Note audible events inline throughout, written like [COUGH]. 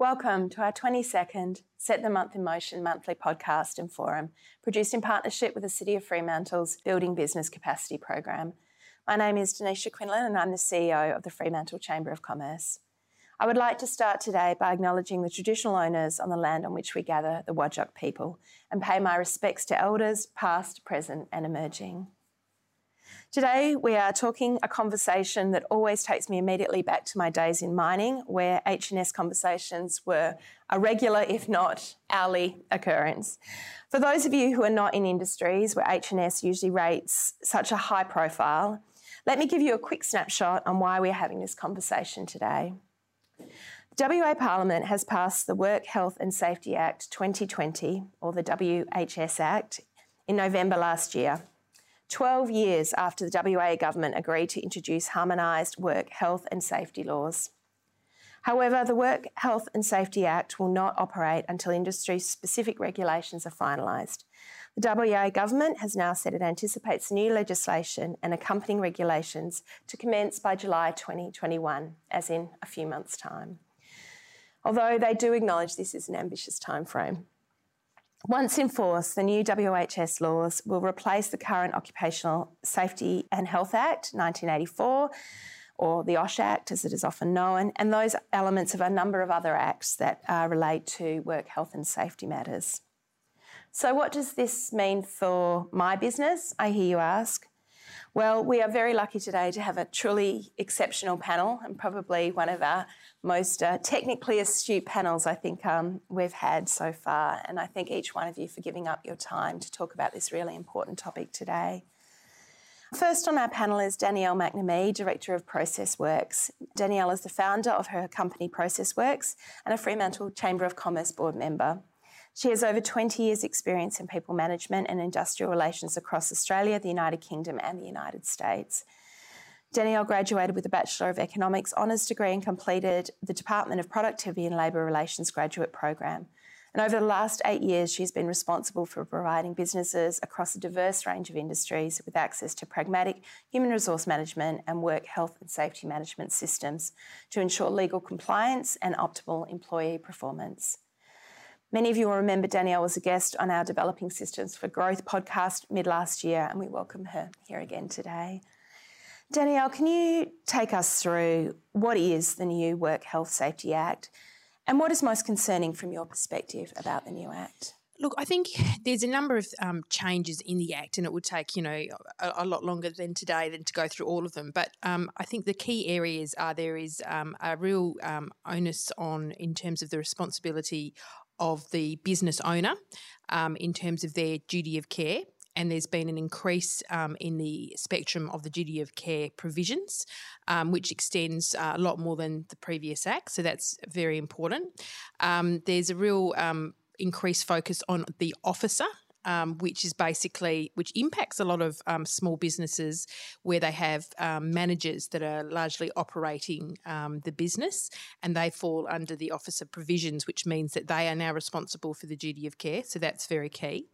Welcome to our 22nd Set the Month in Motion monthly podcast and forum, produced in partnership with the City of Fremantle's Building Business Capacity program. My name is Danicia Quinlan and I'm the CEO of the Fremantle Chamber of Commerce. I would like to start today by acknowledging the traditional owners on the land on which we gather, the Whadjuk people, and pay my respects to elders past, present, and emerging. Today, we are talking a conversation that always takes me immediately back to my days in mining, where H&S conversations were a regular, if not hourly, occurrence. For those of you who are not in industries where H&S usually rates such a high profile, let me give you a quick snapshot on why we're having this conversation today. The WA Parliament has passed the Work Health and Safety Act 2020, or the WHS Act, in November last year. 12 years after the WA government agreed to introduce harmonised work health and safety laws. However, the Work Health and Safety Act will not operate until industry specific regulations are finalised. The WA government has now said it anticipates new legislation and accompanying regulations to commence by July 2021, as in a few months' time. Although they do acknowledge this is an ambitious timeframe. Once in force, the new WHS laws will replace the current Occupational Safety and Health Act 1984, or the OSH Act as it is often known, and those elements of a number of other acts that uh, relate to work health and safety matters. So, what does this mean for my business? I hear you ask. Well, we are very lucky today to have a truly exceptional panel and probably one of our most uh, technically astute panels I think um, we've had so far. And I thank each one of you for giving up your time to talk about this really important topic today. First on our panel is Danielle McNamee, Director of Process Works. Danielle is the founder of her company Process Works and a Fremantle Chamber of Commerce board member. She has over 20 years' experience in people management and industrial relations across Australia, the United Kingdom, and the United States. Danielle graduated with a Bachelor of Economics honours degree and completed the Department of Productivity and Labour Relations graduate program. And over the last eight years, she's been responsible for providing businesses across a diverse range of industries with access to pragmatic human resource management and work health and safety management systems to ensure legal compliance and optimal employee performance. Many of you will remember Danielle was a guest on our Developing Systems for Growth podcast mid last year, and we welcome her here again today. Danielle, can you take us through what is the new Work Health Safety Act and what is most concerning from your perspective about the new Act? Look, I think there's a number of um, changes in the Act, and it would take, you know, a, a, lot longer than today than to go through all of them. But um, I think the key areas are there is um, a real um, onus on in terms of the responsibility of the business owner um, in terms of their duty of care. And there's been an increase um, in the spectrum of the duty of care provisions, um, which extends uh, a lot more than the previous act. So that's very important. Um, there's a real um, increased focus on the officer um, which is basically which impacts a lot of um, small businesses where they have um, managers that are largely operating um, the business, and they fall under the officer provisions, which means that they are now responsible for the duty of care. So that's very key.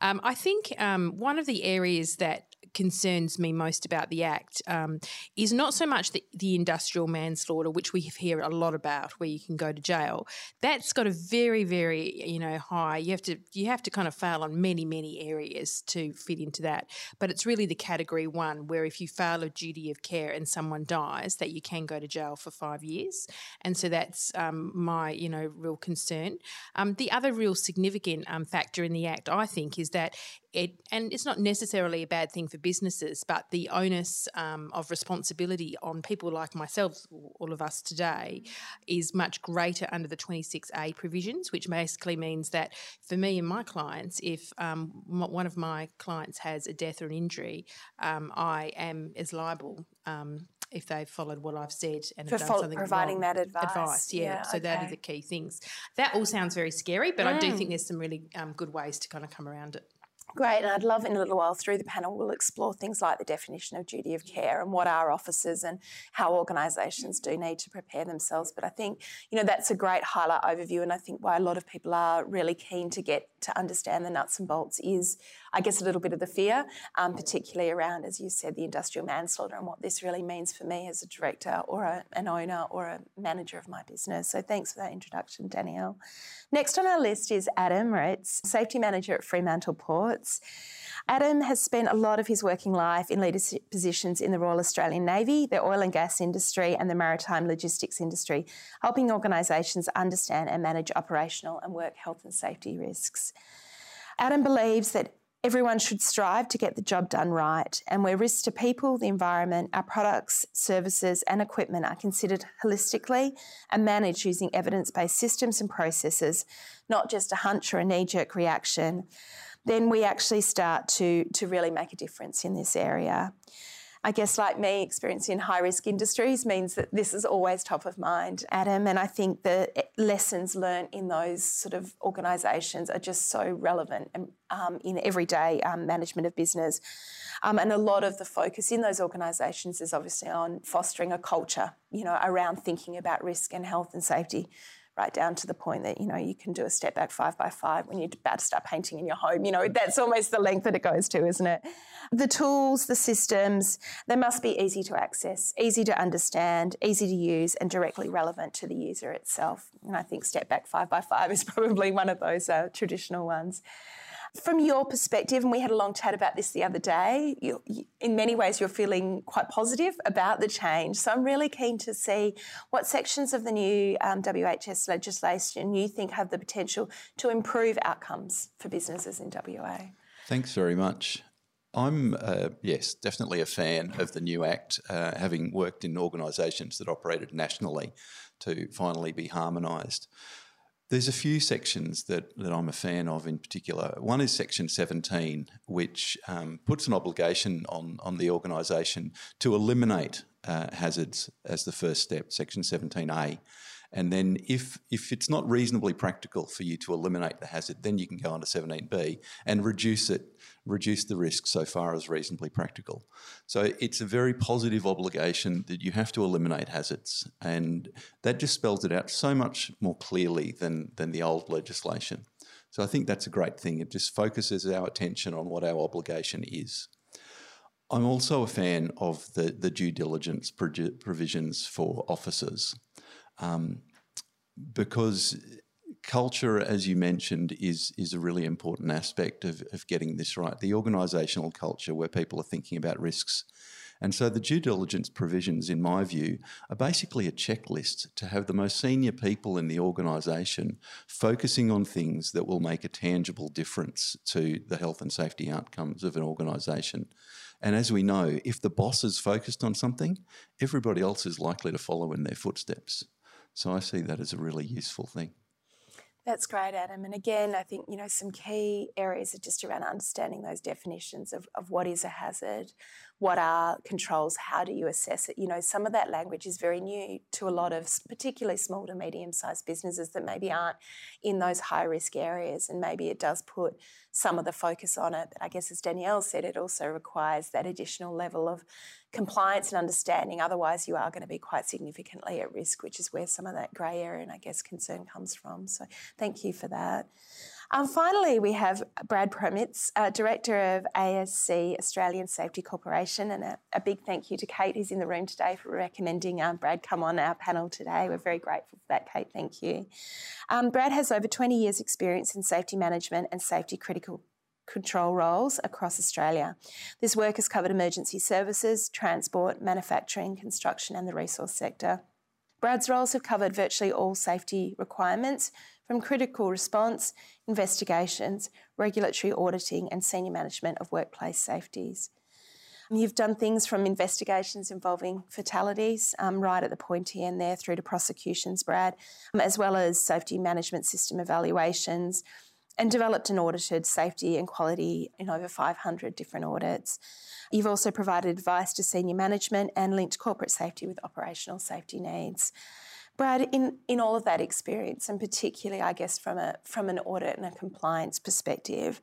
Um, I think um, one of the areas that concerns me most about the Act um, is not so much the, the, industrial manslaughter, which we hear a lot about, where you can go to jail. That's got a very, very you know high. You have to you have to kind of fail on many, many areas to fit into that. But it's really the category one, where if you fail a duty of care and someone dies, that you can go to jail for five years. And so that's um, my you know real concern. Um, the other real significant um, factor in the Act, I think, is that it, and it's not necessarily a bad thing for businesses, but the onus um, of responsibility on people like myself, all of us today, is much greater under the 26A provisions, which basically means that for me and my clients, if um, one of my clients has a death or an injury, um, I am as liable um, if they've followed what I've said and for have done something providing wrong. that advice. Advice, yeah. yeah so okay. that are the key things. That all sounds very scary, but mm. I do mm. think there's some really um, good ways to kind of come around it. Great, and I'd love in a little while through the panel we'll explore things like the definition of duty of care and what our officers and how organisations do need to prepare themselves. But I think you know that's a great highlight overview, and I think why a lot of people are really keen to get to understand the nuts and bolts is, I guess, a little bit of the fear, um, particularly around, as you said, the industrial manslaughter and what this really means for me as a director or a, an owner or a manager of my business. So thanks for that introduction, Danielle. Next on our list is Adam Ritz, safety manager at Fremantle Ports. Adam has spent a lot of his working life in leadership positions in the Royal Australian Navy, the oil and gas industry, and the maritime logistics industry, helping organisations understand and manage operational and work health and safety risks. Adam believes that everyone should strive to get the job done right, and where risks to people, the environment, our products, services, and equipment are considered holistically and managed using evidence based systems and processes, not just a hunch or a knee jerk reaction then we actually start to, to really make a difference in this area. I guess, like me, experience in high risk industries means that this is always top of mind, Adam. And I think the lessons learned in those sort of organisations are just so relevant um, in everyday um, management of business. Um, and a lot of the focus in those organisations is obviously on fostering a culture, you know, around thinking about risk and health and safety right down to the point that you know you can do a step back five by five when you're about to start painting in your home. You know that's almost the length that it goes to isn't it? The tools the systems they must be easy to access easy to understand easy to use and directly relevant to the user itself. And i think step back five by five is [LAUGHS] probably one of those uh, traditional ones from your perspective, and we had a long chat about this the other day, you, in many ways you're feeling quite positive about the change. So I'm really keen to see what sections of the new um, WHS legislation you think have the potential to improve outcomes for businesses in WA. Thanks very much. I'm, uh, yes, definitely a fan of the new Act, uh, having worked in organisations that operated nationally to finally be harmonised. There's a few sections that, that I'm a fan of in particular. One is Section 17, which um, puts an obligation on, on the organisation to eliminate uh, hazards as the first step, Section 17A. And then if if it's not reasonably practical for you to eliminate the hazard, then you can go on to 17B and reduce it, reduce the risk so far as reasonably practical. So it's a very positive obligation that you have to eliminate hazards. And that just spells it out so much more clearly than, than the old legislation. So I think that's a great thing. It just focuses our attention on what our obligation is. I'm also a fan of the, the due diligence provisions for officers um, because culture, as you mentioned, is is a really important aspect of, of getting this right. The organisational culture where people are thinking about risks. And so the due diligence provisions, in my view, are basically a checklist to have the most senior people in the organisation focusing on things that will make a tangible difference to the health and safety outcomes of an organisation. And as we know, if the boss is focused on something, everybody else is likely to follow in their footsteps. So I see that as a really useful thing. That's great, Adam. And again, I think, you know, some key areas are just around understanding those definitions of, of what is a hazard, what are controls, how do you assess it? You know, some of that language is very new to a lot of particularly small to medium sized businesses that maybe aren't in those high risk areas. And maybe it does put some of the focus on it. But I guess, as Danielle said, it also requires that additional level of compliance and understanding. Otherwise, you are going to be quite significantly at risk, which is where some of that grey area and I guess concern comes from. So, thank you for that. Um, finally, we have Brad Promitz, uh, Director of ASC Australian Safety Corporation, and a, a, big thank you to Kate, who's in the room today, for recommending um, Brad come on our panel today. We're very grateful for that, Kate. Thank you. Um, Brad has over 20 years' experience in safety management and safety critical control roles across Australia. This work has covered emergency services, transport, manufacturing, construction, and the resource sector. Brad's roles have covered virtually all safety requirements from critical response, investigations, regulatory auditing, and senior management of workplace safeties. You've done things from investigations involving fatalities um, right at the pointy end there through to prosecutions, Brad, um, as well as safety management system evaluations, and developed and audited safety and quality in over 500 different audits. You've also provided advice to senior management and linked corporate safety with operational safety needs. Brad, in, in all of that experience, and particularly, I guess, from a from an audit and a compliance perspective,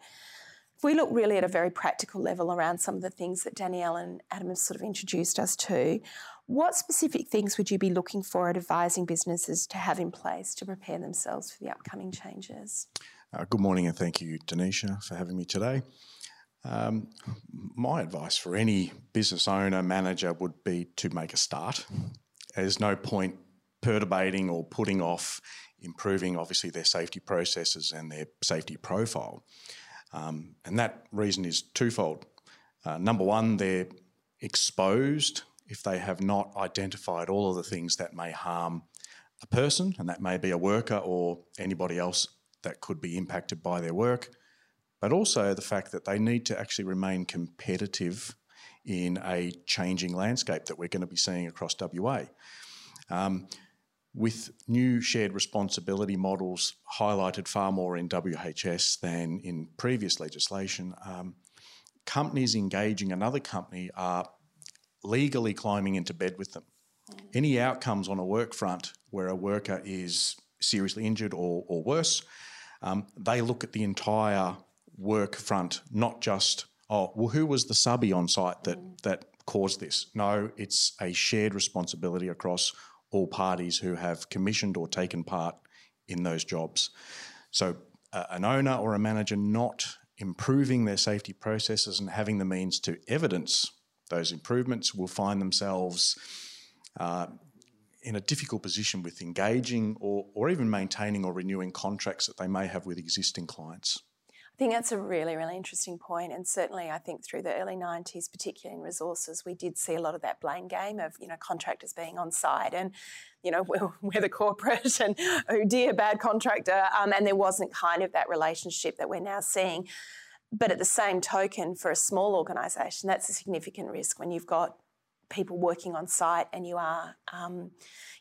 if we look really at a very practical level around some of the things that Danielle and Adam have sort of introduced us to, what specific things would you be looking for at advising businesses to have in place to prepare themselves for the upcoming changes? Uh, good morning and thank you, Danicia, for having me today. Um, my advice for any business owner, manager would be to make a start. There's no point perturbating or putting off improving, obviously, their safety processes and their safety profile. Um, and that reason is twofold. Uh, number one, they're exposed if they have not identified all of the things that may harm a person, and that may be a worker or anybody else that could be impacted by their work but also the fact that they need to actually remain competitive in a changing landscape that we're going to be seeing across WA. Um, with new shared responsibility models highlighted far more in WHS than in previous legislation, um, companies engaging another company are legally climbing into bed with them. Any outcomes on a work front where a worker is seriously injured or, or worse, um, they look at the entire work front, not just oh well who was the subby on site that mm. that caused this. No, it's a shared responsibility across all parties who have commissioned or taken part in those jobs. So uh, an owner or a manager not improving their safety processes and having the means to evidence those improvements will find themselves uh, in a difficult position with engaging or, or even maintaining or renewing contracts that they may have with existing clients. I think that's a really, really interesting point. And certainly, I think through the early 90s, particularly in resources, we did see a lot of that blame game of, you know, contractors being on site and, you know, [LAUGHS] we're, we're the corporate and, oh dear, bad contractor. Um, and there wasn't kind of that relationship that we're now seeing. But at the same token, for a small organisation, that's a significant risk when you've got people working on site and you are, um,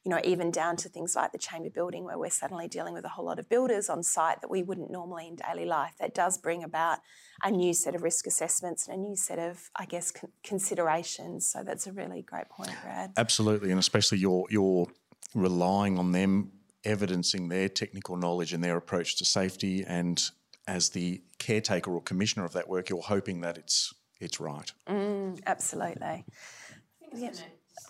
you know, even down to things like the chamber building where we're suddenly dealing with a whole lot of builders on site that we wouldn't normally in daily life. That does bring about a new set of risk assessments and a new set of, I guess, con- considerations. So that's a really great point, Brad. Absolutely, and especially you're, you're relying on them evidencing their technical knowledge and their approach to safety and as the caretaker or commissioner of that work, you're hoping that it's it's right. Mm, absolutely. Yeah.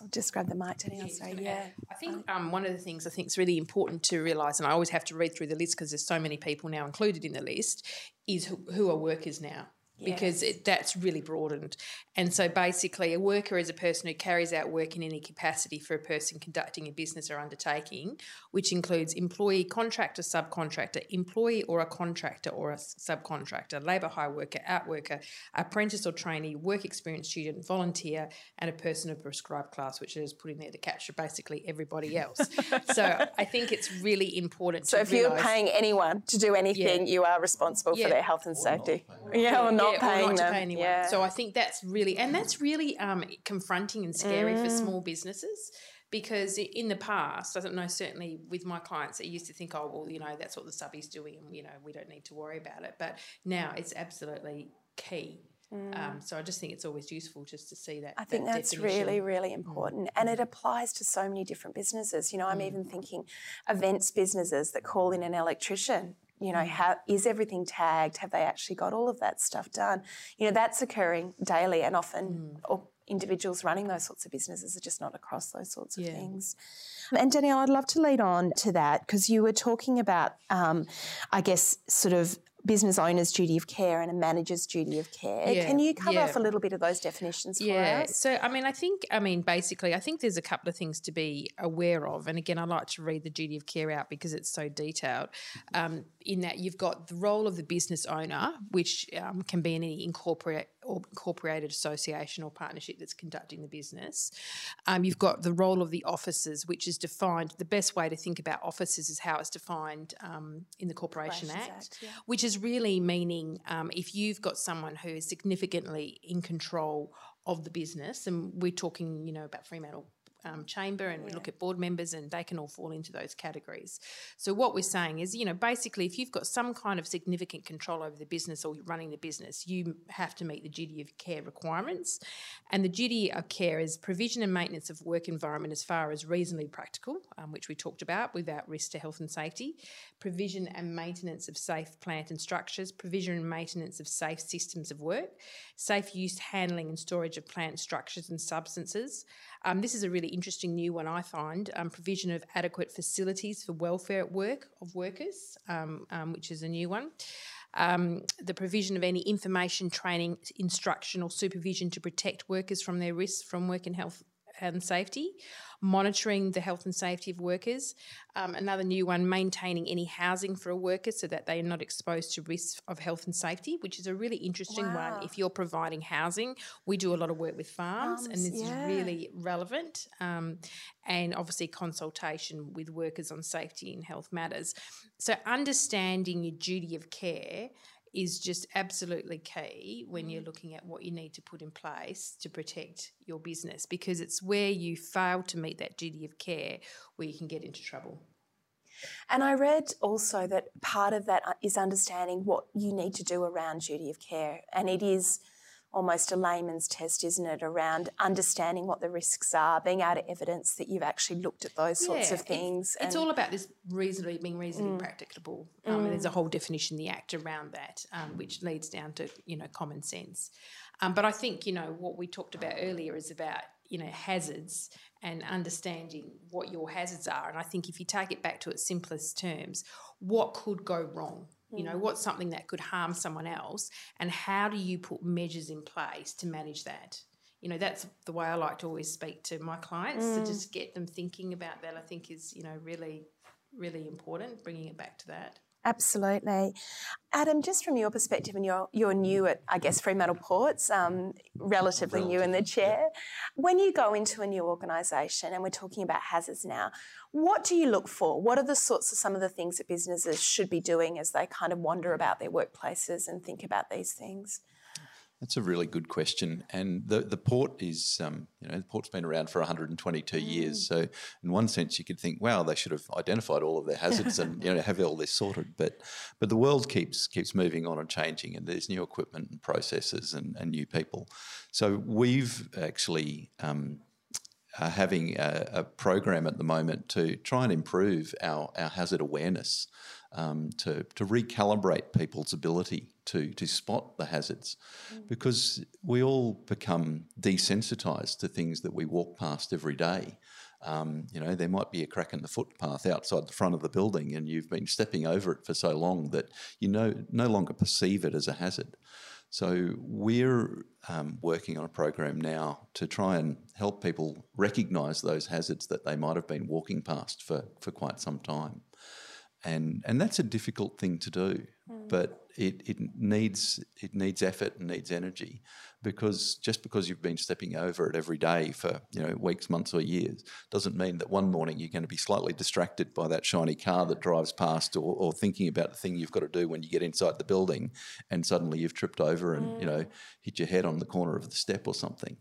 I'll just grab the mic, Jenny. I'll say, yeah. I think um, one of the things I think is really important to realise, and I always have to read through the list because there's so many people now included in the list, is who, who are workers now because it, that's really broadened. And so basically, a worker is a person who carries out work in any capacity for a person conducting a business or undertaking, which includes employee, contractor, subcontractor, employee or a contractor or a subcontractor, labour hire worker, outworker, apprentice or trainee, work experience student, volunteer, and a person of prescribed class, which is put in there to capture basically everybody else. [LAUGHS] so I think it's really important. So if realise, you're paying anyone to do anything, yeah. you are responsible yeah. for their health and or safety. Yeah, or not not yeah, paying not them. to pay anyone. Yeah. So I think that's really, and that's really um, confronting and scary mm. for small businesses because in the past, I don't know, certainly with my clients, I used to think, oh, well, you know, that's what the subby's doing and, you know, we don't need to worry about it. But now it's absolutely key. Mm. Um, so I just think it's always useful just to see that. I think that that's definition. really, really mm. important. Mm. And it applies to so many different businesses. You know, I'm mm. even thinking events businesses that call in an electrician you know, how is everything tagged? Have they actually got all of that stuff done? You know, that's occurring daily, and often mm. individuals running those sorts of businesses are just not across those sorts of yeah. things. And Danielle, I'd love to lead on to that because you were talking about, um, I guess, sort of business owner's duty of care and a manager's duty of care. Yeah, Can you cover yeah. off a little bit of those definitions for yeah. us? So, I mean, I think, I mean, basically, I think there's a couple of things to be aware of. And again, I like to read the duty of care out because it's so detailed. Um, in that you've got the role of the business owner, which um, can be in any incorporate or incorporated association or partnership that's conducting the business. Um, you've got the role of the officers, which is defined. The best way to think about officers is how it's defined um, in the Corporation Act, Act yeah. which is really meaning um, if you've got someone who is significantly in control of the business, and we're talking, you know, about Fremantle um, chamber and yeah. we look at board members and they can all fall into those categories. So what we're saying is, you know, basically if you've got some kind of significant control over the business or running the business, you have to meet the duty of care requirements. And the duty of care is provision and maintenance of work environment as far as reasonably practical, um, which we talked about without risk to health and safety, provision and maintenance of safe plant and structures, provision and maintenance of safe systems of work, safe use, handling and storage of plant structures and substances, Um, this is a really interesting new one, I find um, provision of adequate facilities for welfare at work of workers, um, um, which is a new one. Um, the provision of any information, training, instruction, or supervision to protect workers from their risks from work and health and safety, monitoring the health and safety of workers. Um, another new one, maintaining any housing for a worker so that they are not exposed to risks of health and safety, which is a really interesting wow. one. If you're providing housing, we do a lot of work with farms, farms and this yeah. is really relevant. Um, and obviously, consultation with workers on safety and health matters. So, understanding your duty of care is just absolutely key when you're mm. looking at what you need to put in place to protect your business because it's where you fail to meet that duty of care where you can get into trouble. And I read also that part of that uh, understanding what you need to do around duty of care. And it is almost a layman's test, isn't it, around understanding what the risks are, being able to evidence that you've actually looked at those sorts yeah, of things. It's, it's, all about this reasonably being reasonably mm. practicable. Um, mm. And there's a whole definition in the Act around that, um, which leads down to you know common sense. Um, but I think you know what we talked about earlier is about you know hazards and understanding what your hazards are. And I think if you take it back to its simplest terms, what could go wrong? You know, mm. what's something that could harm someone else, and how do you put measures in place to manage that? You know, that's the way I like to always speak to my clients mm. to just get them thinking about that. I think is you know really, really important. Bringing it back to that. Absolutely. Adam, just from your perspective, and you're, you're new at, I guess, Fremantle Ports, um, relatively Relative, new in the chair. Yeah. When you go into a new organisation, and we're talking about hazards now, what do you look for? What are the sorts of some of the things that businesses should be doing as they kind of wander about their workplaces and think about these things? That's a really good question. And the, the port is, um, you know, the port's been around for 122 mm. years. So, in one sense, you could think, wow, they should have identified all of their hazards and you know have all this sorted. But but the world keeps keeps moving on and changing, and there's new equipment and processes and, and new people. So we've actually um, are having a, a, program at the moment to try and improve our, our hazard awareness, um, to, to recalibrate people's ability to, to spot the hazards, mm. because we all become desensitized to things that we walk past every day. Um, you know, there might be a crack in the footpath outside the front of the building, and you've been stepping over it for so long that you know no longer perceive it as a hazard. So we're um, working on a program now to try and help people recognise those hazards that they might have been walking past for, for quite some time. And, and that's a difficult thing to do, mm. but it, it needs it needs effort and needs energy because just because you've been stepping over it every day for you know weeks, months, or years doesn't mean that one morning you're going to be slightly distracted by that shiny car that drives past, or, or thinking about the thing you've got to do when you get inside the building, and suddenly you've tripped over and mm. you know hit your head on the corner of the step or something.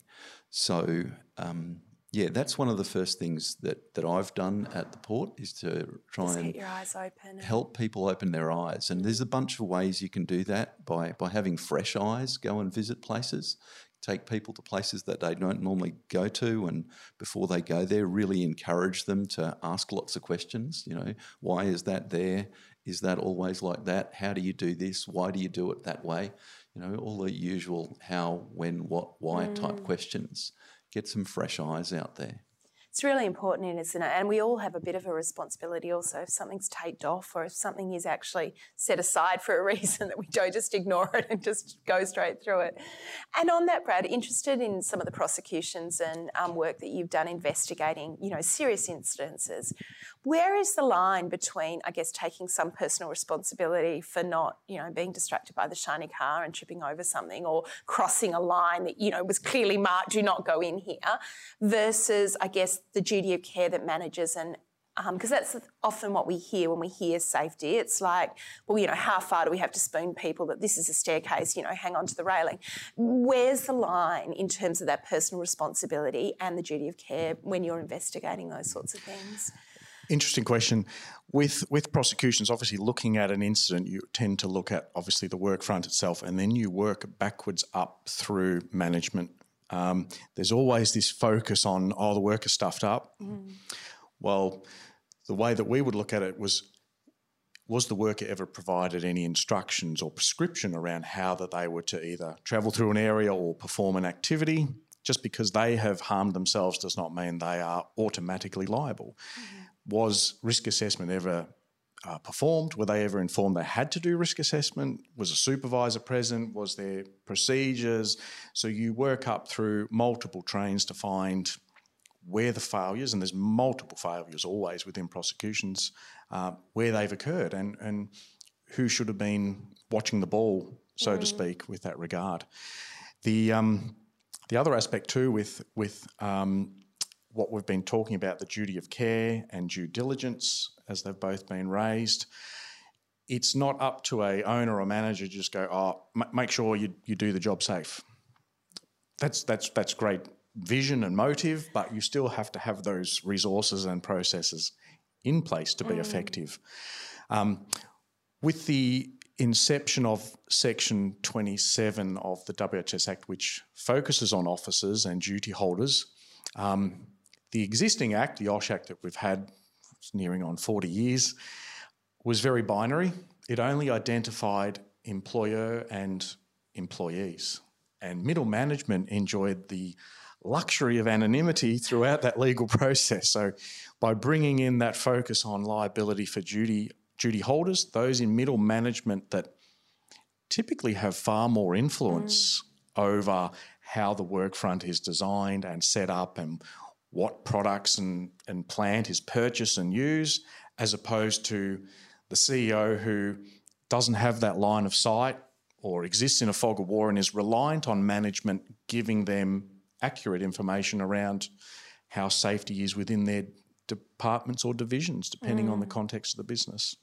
So um, yeah, that's one of the first things that, that I've done at the port is to try Just and your eyes open help people open their eyes. And there's a bunch of ways you can do that by, by having fresh eyes, go and visit places, take people to places that they don't normally go to. And before they go there, really encourage them to ask lots of questions. You know, why is that there? Is that always like that? How do you do this? Why do you do it that way? You know, all the usual how, when, what, why mm. type questions get some fresh eyes out there. It's really important, isn't it? And we all have a bit of a responsibility also if something's taped off or if something is actually set aside for a reason [LAUGHS] that we don't just ignore it and just go straight through it. And on that, Brad, interested in some of the prosecutions and um, work that you've done investigating, you know, serious incidences. Where is the line between, I guess, taking some personal responsibility for not, you know, being distracted by the shiny car and tripping over something or crossing a line that, you know, was clearly marked, do not go in here, versus, I guess, the duty of care that managers and because um, that's often what we hear when we hear safety. It's like, well, you know, how far do we have to spoon people that this is a staircase, you know, hang on to the railing? Where's the line in terms of that personal responsibility and the duty of care when you're investigating those sorts of things? Interesting question. With with prosecutions, obviously looking at an incident, you tend to look at obviously the work front itself, and then you work backwards up through management. Um, there's always this focus on oh the worker stuffed up. Mm. Well, the way that we would look at it was was the worker ever provided any instructions or prescription around how that they were to either travel through an area or perform an activity just because they have harmed themselves does not mean they are automatically liable. Mm-hmm. Was risk assessment ever uh, performed? Were they ever informed they had to do risk assessment? Was a supervisor present? Was there procedures? So you work up through multiple trains to find where the failures, and there's multiple failures always within prosecutions, uh, where they've occurred and, and who should have been watching the ball, so mm. to speak, with that regard. The, um, the other aspect too with, with um, what we've been talking about, the duty of care and due diligence, as they've both been raised, it's not up to a owner or manager to just go, oh, m- make sure you, you do the job safe. That's, that's, that's great vision and motive, but you still have to have those resources and processes in place to be mm. effective. Um, with the inception of Section 27 of the WHS Act, which focuses on officers and duty holders, um, the existing Act, the OSH Act that we've had nearing on 40 years, was very binary. It only identified employer and employees. And middle management enjoyed the luxury of anonymity throughout that legal [LAUGHS] process. So, by bringing in that focus on liability for duty duty holders, those in middle management that typically have far more influence mm. over how the work front is designed and set up and what products and, and plant is purchased and used, as opposed to the CEO who doesn't have that line of sight or exists in a fog of war and is reliant on management giving them accurate information around how safety is within their departments or divisions, depending mm. on the mm. context of the business.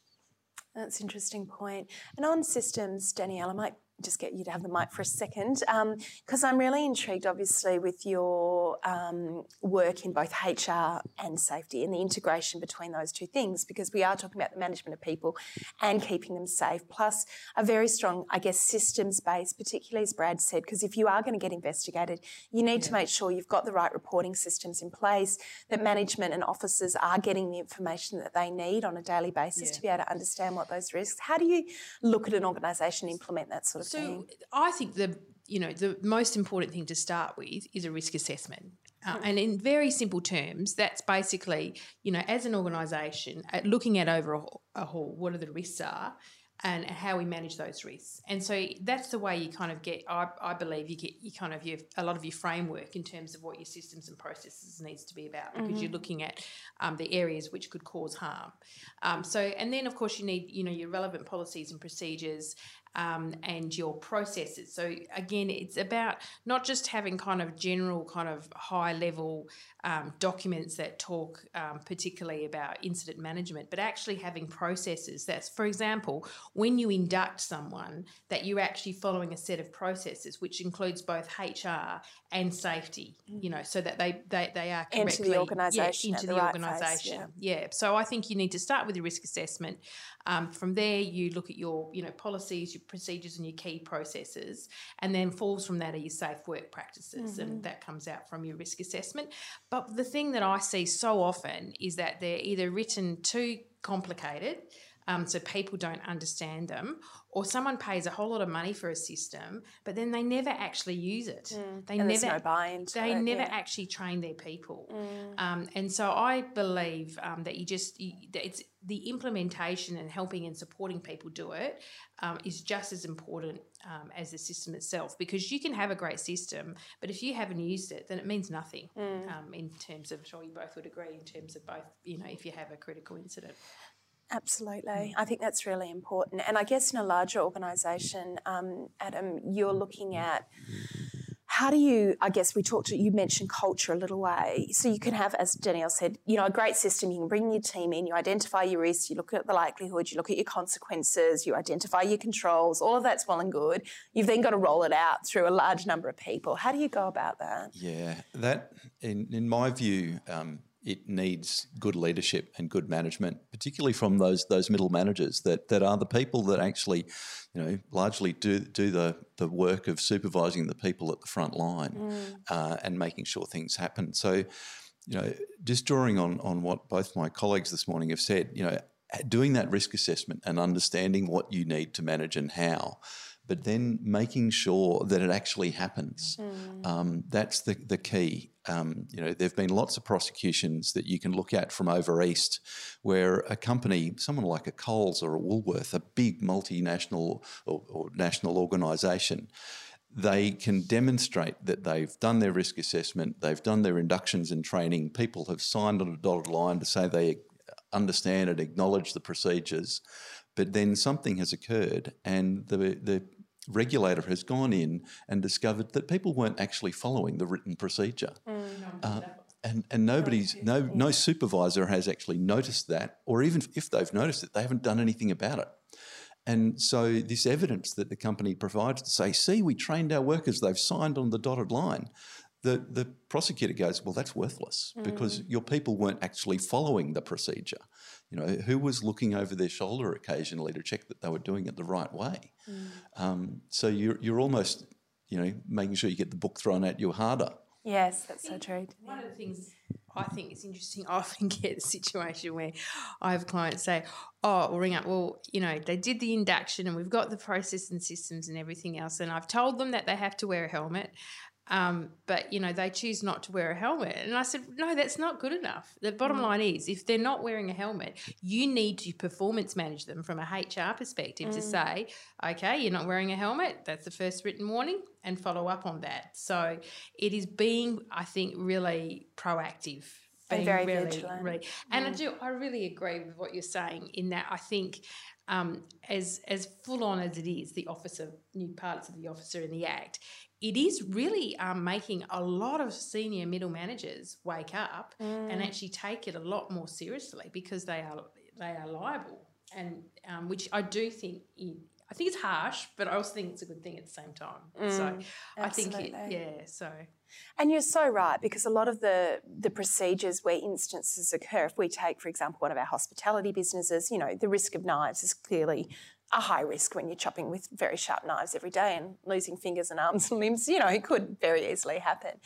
That's an interesting point. And on systems, Danielle, I might just get you to have the mic for a second because um, I'm really intrigued, obviously, with your um, work in both HR and safety and the integration between those two things because we are talking about the management of people and keeping them safe, plus a very strong, I guess, systems base, particularly as Brad said, because if you are going to get investigated, you need yeah. to make sure you've got the right reporting systems in place, that management and officers are getting the information that they need on a daily basis yeah. to be able to understand what those risks. How do you look at an organisation implement that sort of so? I think the you know the most important thing to start with is a risk assessment. Uh, and in very simple terms, that's basically, you know, as an organisation, at looking at over a, whole, what are the risks are, and how we manage those risks. And so that's the way you kind of get, I, I believe, you get you kind of your, a lot of your framework in terms of what your systems and processes needs to be about because mm-hmm. you're looking at um, the areas which could cause harm. Um, so, and then of course you need, you know, your relevant policies and procedures um, and your processes. So again, it's about not just having kind of general, kind of high level um, documents that talk um, particularly about incident management, but actually having processes. That's, for example, when you induct someone, that you're actually following a set of processes, which includes both HR and safety. You know, so that they they, they are correctly into the organisation, yeah, into the, the right organisation. Yeah. yeah. So I think you need to start with the risk assessment. Um, from there, you look at your you know policies, your procedures, and your key processes, and then falls from that are your safe work practices, mm-hmm. and that comes out from your risk assessment. But the thing that I see so often is that they're either written too complicated. Um, so people don't understand them, or someone pays a whole lot of money for a system, but then they never actually use it. Mm. They and never no buy They it, never yeah. actually train their people, mm. um, and so I believe um, that you just you, it's the implementation and helping and supporting people do it um, is just as important um, as the system itself because you can have a great system, but if you haven't used it, then it means nothing mm. um, in terms of, I'm sure you both would agree, in terms of both, you know, if you have a critical incident. Absolutely. Mm. I think that's really important. And I guess in a larger organisation, um, Adam, you're looking at how do you i guess we talked to you mentioned culture a little way so you can have as danielle said you know a great system you can bring your team in you identify your risks you look at the likelihood you look at your consequences you identify your controls all of that's well and good you've then got to roll it out through a large number of people how do you go about that yeah that in, in my view um, it needs good leadership and good management, particularly from those those middle managers that, that are the people that actually, you know, largely do do the, the work of supervising the people at the front line mm. uh, and making sure things happen. So, you know, just drawing on on what both my colleagues this morning have said, you know, doing that risk assessment and understanding what you need to manage and how but then making sure that it actually happens. Mm. Um, that's the, the key. Um, you know, there have been lots of prosecutions that you can look at from over east where a company, someone like a Coles or a Woolworth, a big multinational or, or national organisation, they can demonstrate that they've done their risk assessment, they've done their inductions and training, people have signed on a dotted line to say they understand and acknowledge the procedures, but then something has occurred and the, the regulator has gone in and discovered that people weren't actually following the written procedure. Uh, and, and nobody's no no supervisor has actually noticed that, or even if they've noticed it, they haven't done anything about it. And so this evidence that the company provides to say, see, we trained our workers, they've signed on the dotted line. The, the prosecutor goes, well, that's worthless because your people weren't actually following the procedure. You know, who was looking over their shoulder occasionally to check that they were doing it the right way? Um, so you're, you're almost, you know, making sure you get the book thrown at you harder. Yes, that's so true. One of the things I think is interesting, I often [LAUGHS] get a situation where I have clients say, Oh, we'll ring up, well, you know, they did the induction and we've got the process and systems and everything else. And I've told them that they have to wear a helmet. Um, but you know they choose not to wear a helmet, and I said, no, that's not good enough. The bottom line is, if they're not wearing a helmet, you need to performance manage them from a HR perspective to say, okay, you're not wearing a helmet. That's the first written warning, and follow up on that. So it is being, I think, really proactive. And being very really, vigilant. really- and I do, I really agree with what you're saying in that I think um, as as full on as it is, the officer, new parts of the officer in the Act, it is really um, making a lot of senior middle managers wake up Mm. and actually take it a lot more seriously because they are they are liable, and um, which I do think. i- I think it's harsh, but I also think it's a good thing at the same time. so I think, it, Mm, yeah. So And you're so right because a lot of the the procedures where instances occur, if we take, for example, one of our hospitality businesses, you know, the risk of knives is clearly a high risk when you're chopping with very sharp knives every day and losing fingers and arms and limbs. You know, it could very easily happen.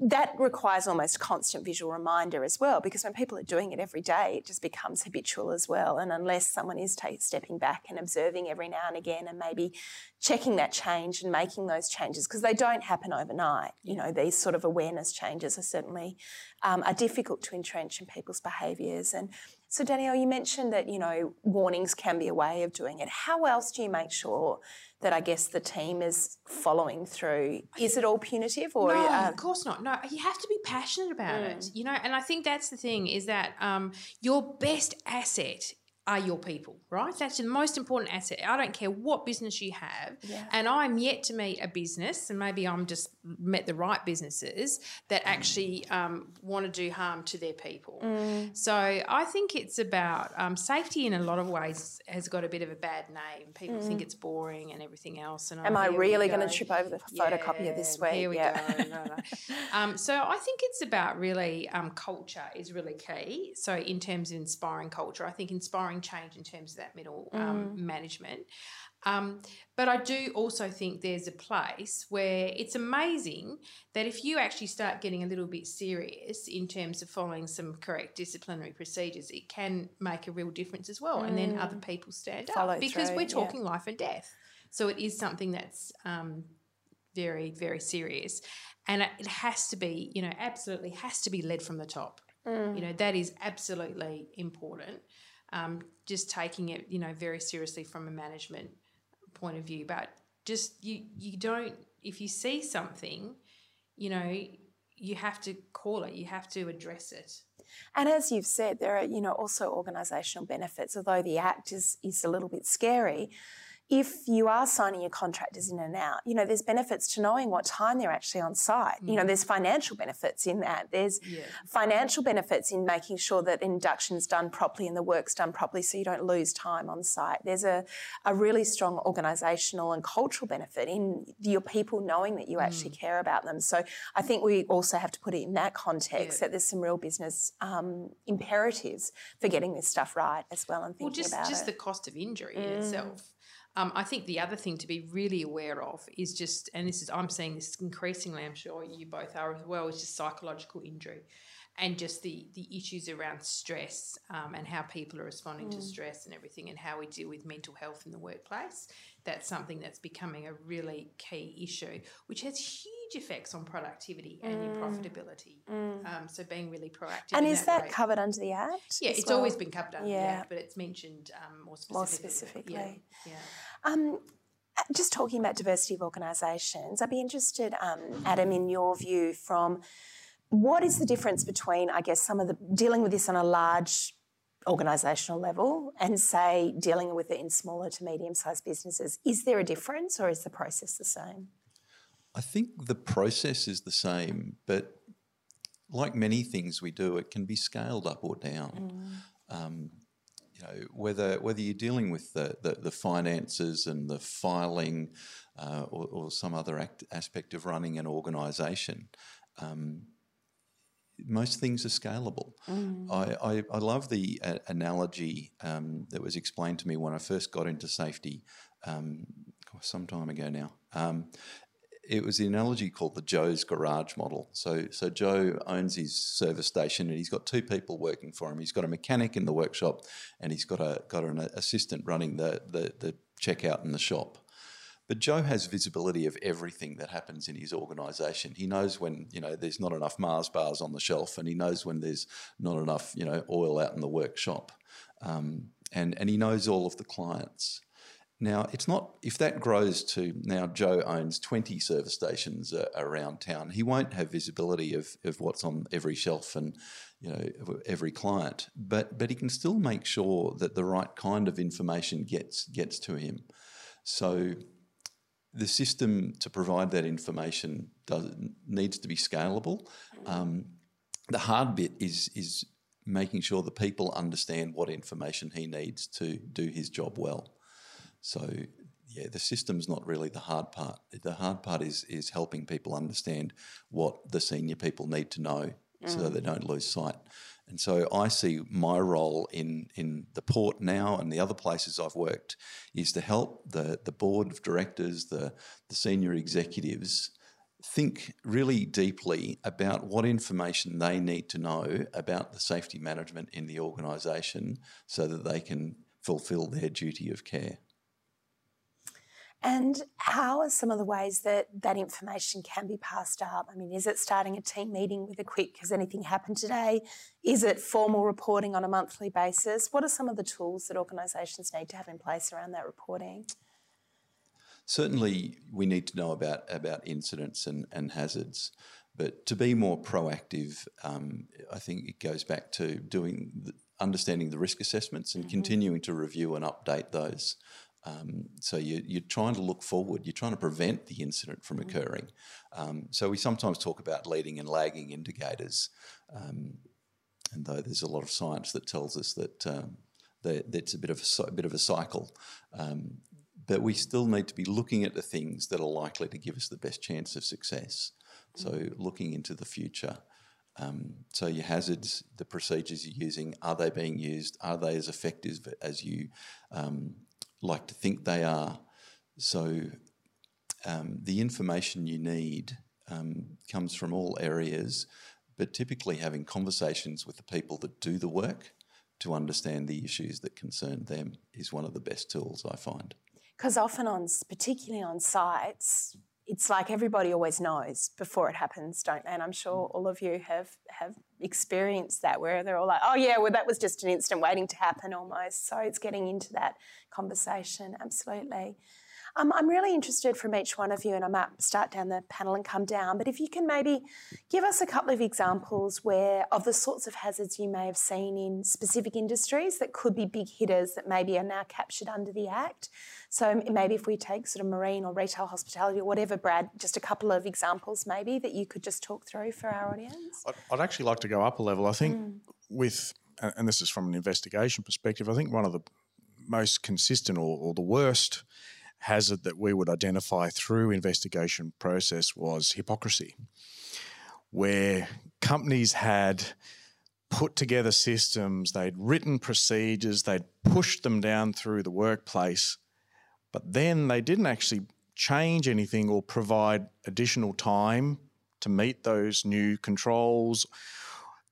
That requires almost constant visual reminder as well, because when people are doing it every day, it just becomes habitual as well. And unless someone is ta stepping back and observing every now and again and maybe checking that change and making those changes, because they don't happen overnight. You know, these sort of awareness changes are certainly um, are difficult to entrench in people's behaviours. And so, Danielle, you mentioned that you know warnings can be a way of doing it. How else do you make sure that I guess the team is following through? Is it all punitive or? no, uh, of course not. No, you have to be passionate about Mm. it, you know. And I think that's the thing is that um, your best asset are your people, right? That's the most important asset. I don't care what business you have, Yeah. and I'm yet to meet a business, and maybe I'm just met the right businesses that actually um, want to do harm to their people. Mm. So I think it's about um, safety in a lot of ways has got a bit of a bad name. People think it's boring and everything else. And Mm. Am oh, I really going to trip over the photocopier this Yeah, week? Here we yeah. go. No, no. [LAUGHS] um, so I think it's about really um, culture is really key. So in terms of inspiring culture, I think inspiring change in terms of that middle um, management. Um, but I do also think there's a place where it's amazing that if you actually start getting a little bit serious in terms of following some correct disciplinary procedures, it can make a real difference as well. And then other people stand Follow up because through, we're yeah. talking life and death. So it is something that's um, very, very serious. And it it has to be, you know, absolutely has to be led from the top. You know, that is absolutely important. Um, just taking it, you know, very seriously from a management point of view. But just you, you don't, if you see something, you know, you have to call it, you have to address it. And as you've said, there are you know also organisational benefits. Although the act is is a little bit scary, if you are signing your contractors in and out, you know there's benefits to knowing what time they're actually on site. You know mm. there's financial benefits in that. There's financial benefits in making sure that induction's done properly and the work's done properly, so you don't lose time on site. There's a a really strong organisational and cultural benefit in your people knowing that you actually mm. care about them. So I think we also have to put it in that context that there's some real business um, imperatives for getting this stuff right as well and thinking Well, just about just it. the cost of injury in mm. itself. Um, I think the other thing to be really aware of is just, and this is I'm seeing this increasingly. I'm sure you both are as well. Is just psychological injury, and just the the issues around stress um, and how people are responding mm. to stress and everything, and how we deal with mental health in the workplace. That's something that's becoming a really key issue, which has huge effects on productivity and mm. your profitability. Mm. Um, so being really proactive. And is that, that covered under the Act? Yeah, it's well? always been covered under yeah. the Act, but it's mentioned um, more specifically. More specifically. Yeah. yeah. Um, just talking about diversity of organisations, I'd be interested, um, Adam, in your view from what is the difference between, I guess, some of the dealing with this on a large organisational level and say dealing with it in smaller to medium sized businesses? Is there a difference or is the process the same? I think the process is the same, but like many things we do, it can be scaled up or down. Mm. Um, you know, whether whether you're dealing with the, the, the finances and the filing uh, or, or, some other act, aspect of running an organisation, um, most things are scalable. Mm. I, I, I, love the uh, analogy um, that was explained to me when I first got into safety um, some time ago now. Um, it was the analogy called the Joe's Garage model. So, so Joe owns his service station and he's got two people working for him. He's got a mechanic in the workshop and he's got a got an assistant running the the, the checkout in the shop. But Joe has visibility of everything that happens in his organisation. He knows when you know there's not enough Mars bars on the shelf, and he knows when there's not enough you know oil out in the workshop, um, and and he knows all of the clients. Now it's not if that grows to now Joe owns twenty service stations uh, around town. He won't have visibility of, of what's on every shelf and you know every client, but but he can still make sure that the right kind of information gets gets to him. So the system to provide that information does, needs to be scalable. Um, the hard bit is is making sure the people understand what information he needs to do his job well. So yeah, the system's not really the hard part. The hard part is is helping people understand what the senior people need to know mm. so they don't lose sight. And so I see my role in, in the port now and the other places I've worked is to help the, the board of directors, the, the senior executives, think really deeply about what information they need to know about the safety management in the organisation so that they can fulfil their duty of care. And how are some of the ways that that information can be passed up? I mean, is it starting a team meeting with a quick, has anything happened today? Is it formal reporting on a monthly basis? What are some of the tools that organisations need to have in place around that reporting? Certainly, we need to know about, about incidents and, and hazards. But to be more proactive, um, I think it goes back to doing the, understanding the risk assessments and mm-hmm. continuing to review and update those. Um, so you, are trying to look forward. You're trying to prevent the incident from mm. occurring. Um, so we sometimes talk about leading and lagging indicators, um, and though there's a lot of science that tells us that, um, that that's a bit of a, a bit of a cycle, um, but we still need to be looking at the things that are likely to give us the best chance of success. So mm. looking into the future. Um, so your hazards, the procedures you're using, are they being used? Are they as effective as you um, like to think they are. So um, the information you need um, comes from all areas, but typically having conversations with the people that do the work to understand the issues that concern them is one of the best tools I find. Because often on, particularly on sites, it's like everybody always knows before it happens, don't they? And I'm sure mm. all of you have have experienced that where they're all like, oh yeah, well that was just an instant waiting to happen almost. So it's getting into that conversation, absolutely. Um, I'm really interested from each one of you, and I might start down the panel and come down. But if you can maybe give us a couple of examples where of the sorts of hazards you may have seen in specific industries that could be big hitters that maybe are now captured under the Act. So maybe if we take sort of marine or retail hospitality or whatever, Brad, just a couple of examples maybe that you could just talk through for our audience. I'd actually like to go up a level. I think mm. with, and this is from an investigation perspective, I think one of the most consistent or, or the worst hazard that we would identify through investigation process was hypocrisy, where companies had put together systems, they'd written procedures, they'd pushed them down through the workplace, but then they didn't actually change anything or provide additional time to meet those new controls.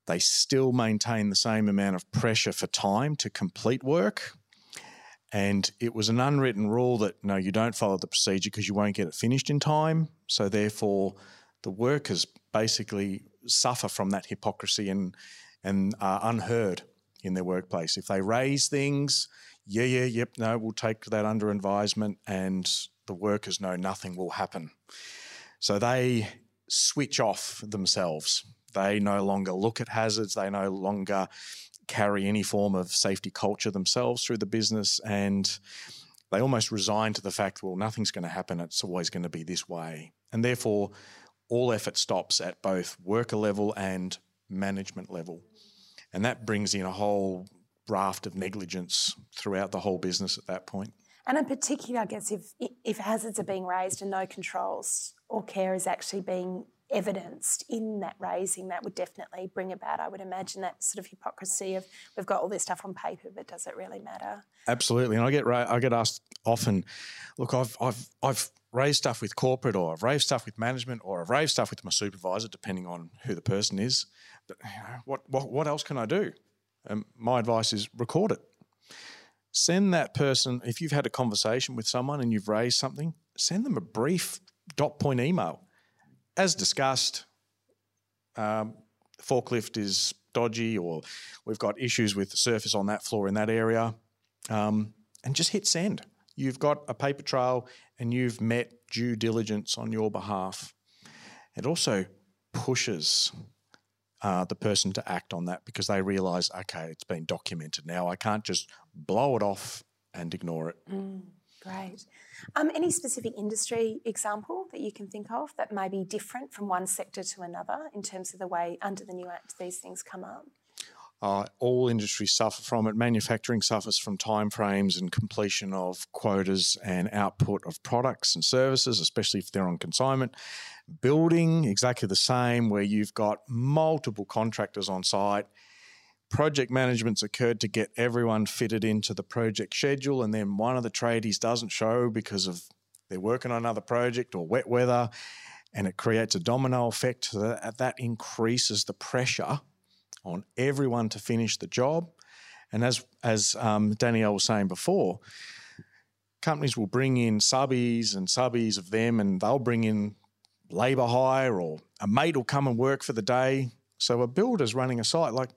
They still maintain the same amount of pressure for time to complete work. And it was an unwritten rule that no, you don't follow the procedure because you won't get it finished in time. So, therefore, the workers basically suffer from that hypocrisy and, and are unheard in their workplace. If they raise things, yeah, yeah, yep, no, we'll take that under advisement, and the workers know nothing will happen. So they switch off themselves. They no longer look at hazards, they no longer carry any form of safety culture themselves through the business, and they almost resign to the fact, well, nothing's going to happen, it's always going to be this way. And therefore, all effort stops at both worker level and management level. And that brings in a whole raft of negligence throughout the whole business at that point. And in particular, I guess if if hazards are being raised and no controls or care is actually being evidenced in that raising, that would definitely bring about, I would imagine, that sort of hypocrisy of we've got all this stuff on paper, but does it really matter? Absolutely, and I get I get asked often, look, I've I've I've raised stuff with corporate, or I've raised stuff with management, or I've raised stuff with my supervisor, depending on who the person is. But you know, what what what else can I do? My advice is record it. Send that person, if you've had a conversation with someone and you've raised something, send them a brief dot point email. As discussed, um, forklift is dodgy, or we've got issues with the surface on that floor in that area, um, and just hit send. You've got a paper trail and you've met due diligence on your behalf. It also pushes uh, the person to act on that because they realise, okay, it's been documented now. I can't just blow it off and ignore it. Mm, great. Um, any specific industry example that you can think of that may be different from one sector to another in terms of the way under the new Act these things come up? Uh, all industries suffer from it. Manufacturing suffers from timeframes and completion of quotas and output of products and services, especially if they're on consignment. Building, exactly the same, where you've got multiple contractors on site. Project management's occurred to get everyone fitted into the project schedule, and then one of the tradies doesn't show because of they're working on another project or wet weather, and it creates a domino effect that, that increases the pressure on everyone to finish the job. And as as um, Danielle was saying before, companies will bring in subbies and subbies of them, and they'll bring in labour hire, or a mate will come and work for the day. So a builder's running a site like,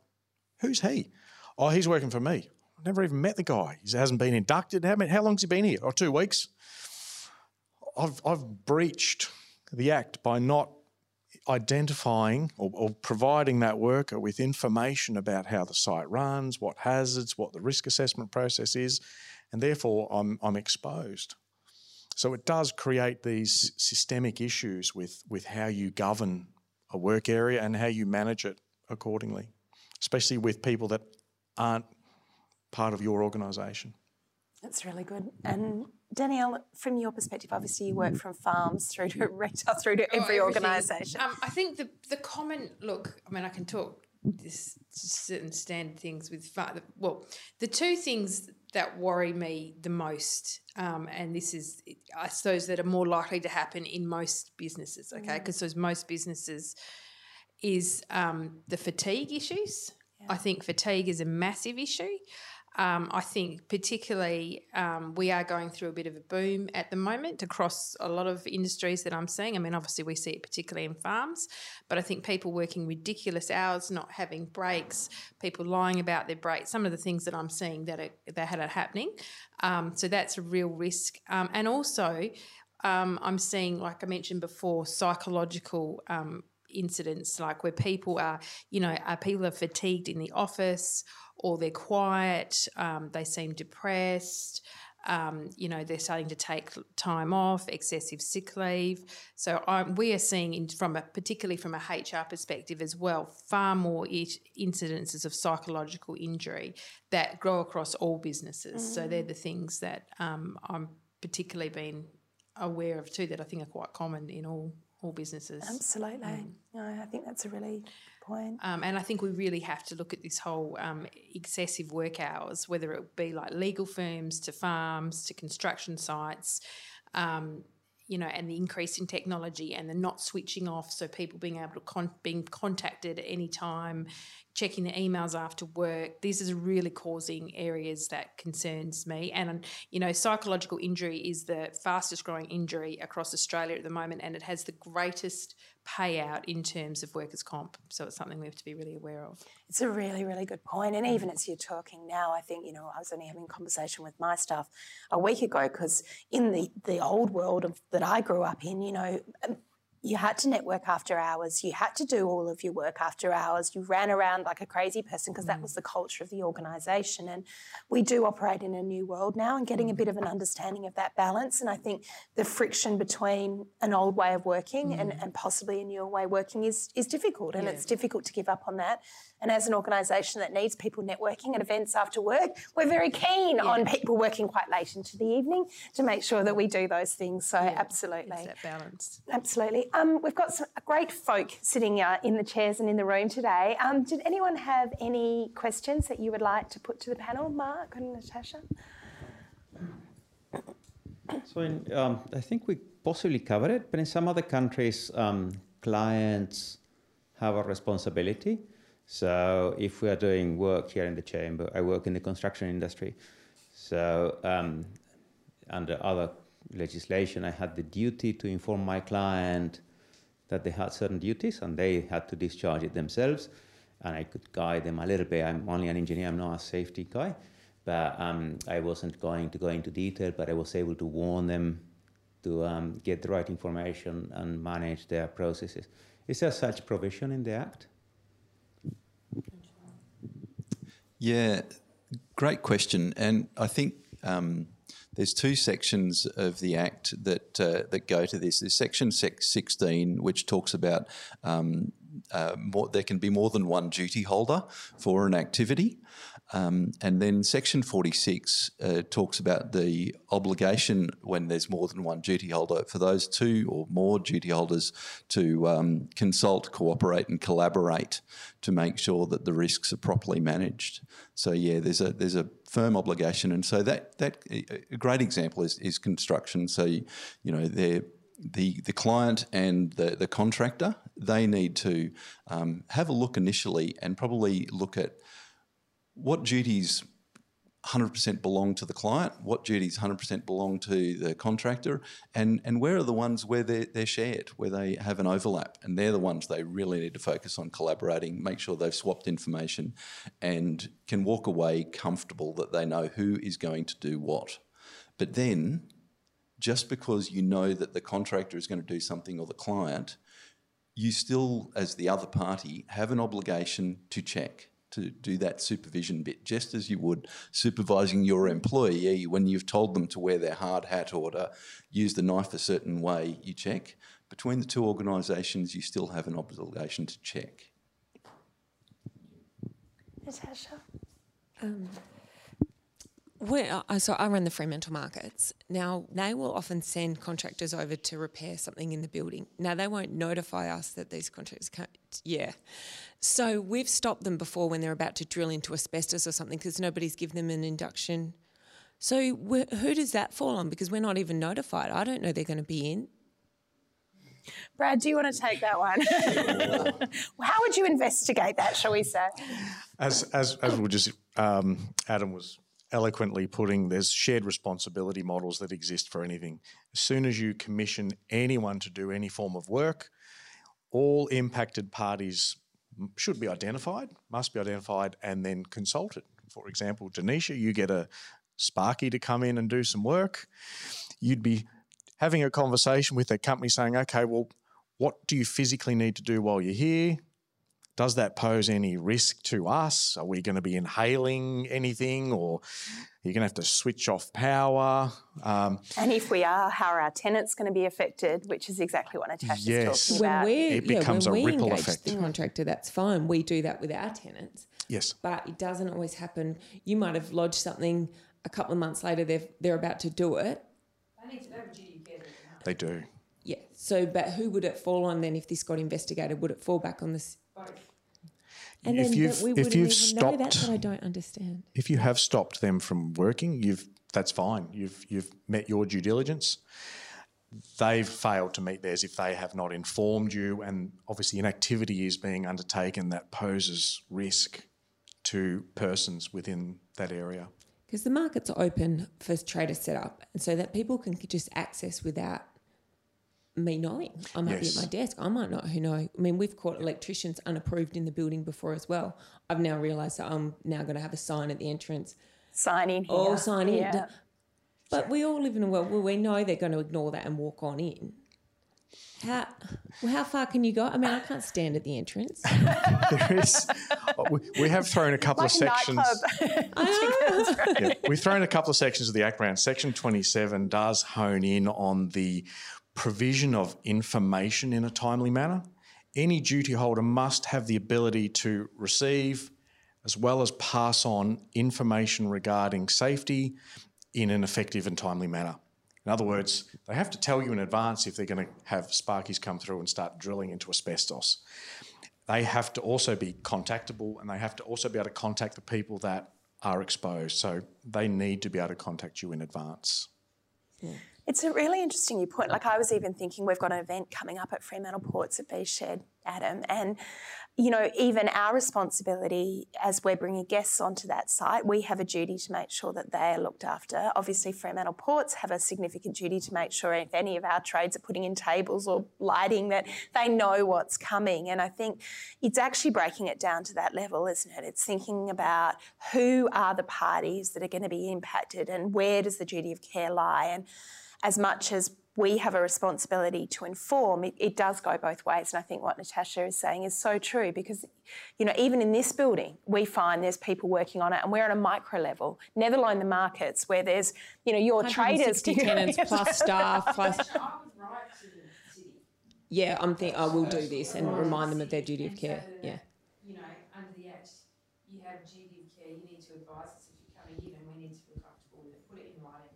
who's he? Oh, he's working for me. I've never even met the guy. He hasn't been inducted. How, many, how long's he been here? Oh, two weeks. I've I've breached the act by not identifying or, or, providing that worker with information about how the site runs, what hazards, what the risk assessment process is, and therefore I'm, I'm exposed. So it does create these systemic issues with, with how you govern a work area and how you manage it accordingly, especially with people that aren't part of your organisation. That's really good. And Danielle, from your perspective, obviously you work from farms through to [LAUGHS] retail, through to every oh, organisation. Um, I think the the common look. I mean, I can talk this certain standard things with well, the two things that worry me the most, um, and this is I suppose that are more likely to happen in most businesses. Okay, because mm. those most businesses is um, the fatigue issues. Yeah. I think fatigue is a massive issue. Um, I think particularly um, we are going through a bit of a boom at the moment across a lot of industries that I'm seeing. I mean, obviously we see it particularly in farms, but I think people working ridiculous hours, not having breaks, people lying about their breaks, some of the things that I'm seeing that are, that are happening. Um, so that's a real risk. Um, and also, um, I'm seeing, like I mentioned before, psychological um, incidents, like where people are, you know, are people are fatigued in the office or they're quiet, um, they seem depressed. Um, you know, they're starting to take time off, excessive sick leave. So um, we are seeing, in, from a particularly from a HR perspective as well, far more it, incidences of psychological injury that grow across all businesses. Mm. So they're the things that um, I'm particularly been aware of too that I think are quite common in all all businesses. Absolutely. Mm. No, I think that's a really point. Um, and I think we really have to look at this whole um, excessive work hours, whether it be like legal firms to farms to construction sites. Um, you know, and the increase in technology and the not switching off, so people being able to con- being contacted at any time, checking the emails after work. This is really causing areas that concerns me. And um, you know, psychological injury is the fastest growing injury across Australia at the moment, and it has the greatest payout in terms of workers' comp. So it's something we have to be really aware of. It's a really, really good point. And mm. even as you're talking now, I think, you know, I was only having a conversation with my staff a week ago because in the, the old world of, that I grew up in, you know, you had to network after hours. You had to do all of your work after hours. You ran around like a crazy person because that was the culture of the organisation. And we do operate in a new world now and getting a bit of an understanding of that balance. And I think the friction between an old way of working mm. and, and possibly a newer way of working is, is difficult. And yeah. it's difficult to give up on that. And as an organisation that needs people networking at events after work, we're very keen yeah. on people working quite late into the evening to make sure that we do those things. So, yeah. absolutely. It's that balance. Absolutely. Um, we've got some great folk sitting uh, in the chairs and in the room today. Um, did anyone have any questions that you would like to put to the panel, Mark and Natasha? So, in, um, I think we possibly covered it, but in some other countries, um, clients have a responsibility. So, if we are doing work here in the chamber, I work in the construction industry. So, um, under other legislation, I had the duty to inform my client that they had certain duties and they had to discharge it themselves. And I could guide them a little bit. I'm only an engineer, I'm not a safety guy. But um, I wasn't going to go into detail, but I was able to warn them to um, get the right information and manage their processes. Is there such provision in the Act? Yeah, great question. And I think um, there's two sections of the Act that uh, that go to this. There's Section 16, which talks about um, uh, more, there can be more than one duty holder for an activity. Um, and then Section 46 uh, talks about the obligation when there's more than one duty holder for those two or more duty holders to um, consult, cooperate, and collaborate to make sure that the risks are properly managed. So yeah, there's a there's a firm obligation, and so that that a great example is is construction. So you know the the client and the, the contractor they need to um, have a look initially and probably look at what duties 100% belong to the client, what duties 100% belong to the contractor, and, and where are the ones where they're, they're shared, where they have an overlap. And they're the ones they really need to focus on collaborating, make sure they've swapped information, and can walk away comfortable that they know who is going to do what. But then, just because you know that the contractor is going to do something or the client, you still, as the other party, have an obligation to check to do that supervision bit, just as you would supervising your employee when you've told them to wear their hard hat or to use the knife a certain way, you check. Between the two organisations, you still have an obligation to check. Natasha? Um, so I run the Fremantle markets. Now, they will often send contractors over to repair something in the building. Now, they won't notify us that these contractors can't, yeah. So we've stopped them before when they're about to drill into asbestos or something because nobody's given them an induction. So who does that fall on? Because we're not even notified. I don't know they're going to be in. Brad, do you want to take that one? [LAUGHS] How would you investigate that, shall we say? As as as we just um, Adam was eloquently putting, there's shared responsibility models that exist for anything. As soon as you commission anyone to do any form of work, all impacted parties should be identified, must be identified, and then consulted. For example, Danicia, you get a Sparky to come in and do some work. You'd be having a conversation with a company saying, okay, well, what do you physically need to do while you're here? Does that pose any risk to us? Are we going to be inhaling anything or are you going to have to switch off power? Um, and if we are, how are our tenants going to be affected? Which is exactly what Natasha's yes. talking about. When it becomes yeah, when a we ripple engage effect. the contractor, that's fine. We do that with our tenants. Yes. But it doesn't always happen. You might have lodged something a couple of months later, they're, they're about to do it. They need to know duty They do. Yeah. So, but who would it fall on then if this got investigated? Would it fall back on this? Both. And if you've, if you've stopped, that's what I don't understand. If you have stopped them from working, you've that's fine. You've you've met your due diligence. they've failed to meet theirs if they have not informed you, and obviously an activity is being undertaken that poses risk to persons within that area. Because the market's are open for trader setup, and so that people can just access without me knowing. I might Yes. be at my desk. I might not who know. I mean, we've caught electricians unapproved in the building before as well. I've now realised that I'm now going to have a sign at the entrance. Sign in oh, here. All sign in. Yeah. But we all live in a world where we know they're going to ignore that and walk on in. How well, how far can you go? I mean, I can't stand at the entrance. [LAUGHS] There is, oh, we, we have thrown a couple Like of a sections. [LAUGHS] [LAUGHS] Yeah, we've thrown a couple of sections of the Act around. Section 27 does hone in on the provision of information in a timely manner. Any duty holder must have the ability to receive as well as pass on information regarding safety in an effective and timely manner. In other words, they have to tell you in advance if they're going to have sparkies come through and start drilling into asbestos. They have to also be contactable and they have to also be able to contact the people that are exposed. So they need to be able to contact you in advance. It's a really interesting you point. Like I was even thinking we've got an event coming up at Fremantle Ports at B Shed, Adam, and you know even our responsibility as we're bringing guests onto that site, we have a duty to make sure that they are looked after. Obviously, Fremantle Ports have a significant duty to make sure if any of our trades are putting in tables or lighting that they know what's coming. And I think it's actually breaking it down to that level, isn't it? It's thinking about who are the parties that are going to be impacted and where does the duty of care lie and as much as we have a responsibility to inform, it, it, does go both ways. And I think what Natasha is saying is so true because, you know, even in this building, we find there's people working on it and we're on a micro level, never alone the markets where there's, you know, your traders. [LAUGHS] 160 tenants plus staff [LAUGHS] plus. Yeah, I'm thinking I will do this and remind them of their duty of care. Yeah. You know, under the Act, you have duty of care. You need to advise us if you're coming in, and we need to feel comfortable with it. Put it in writing.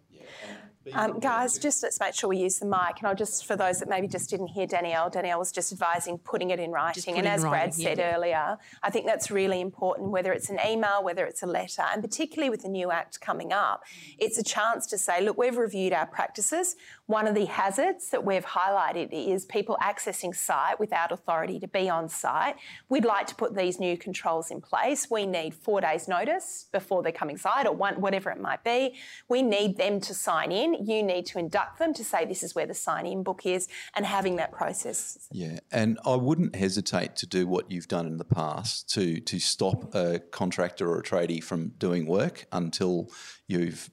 Um, guys, just let's make sure we use the mic. And I'll just, for those that maybe just didn't hear Danielle, Danielle was just advising putting it in writing. And it in as Brad said yeah. earlier, I think that's really important, whether it's an email, whether it's a letter, and particularly with the new Act coming up, it's a chance to say, look, we've reviewed our practices. One of the hazards that we've highlighted is people accessing site without authority to be on site. We'd like to put these new controls in place. We need four days' notice before they're coming site or one, whatever it might be. We need them to sign in. You need to induct them to say this is where the sign in book is and having that process. Yeah, and I wouldn't hesitate to do what you've done in the past to to stop a contractor or a tradie from doing work until you've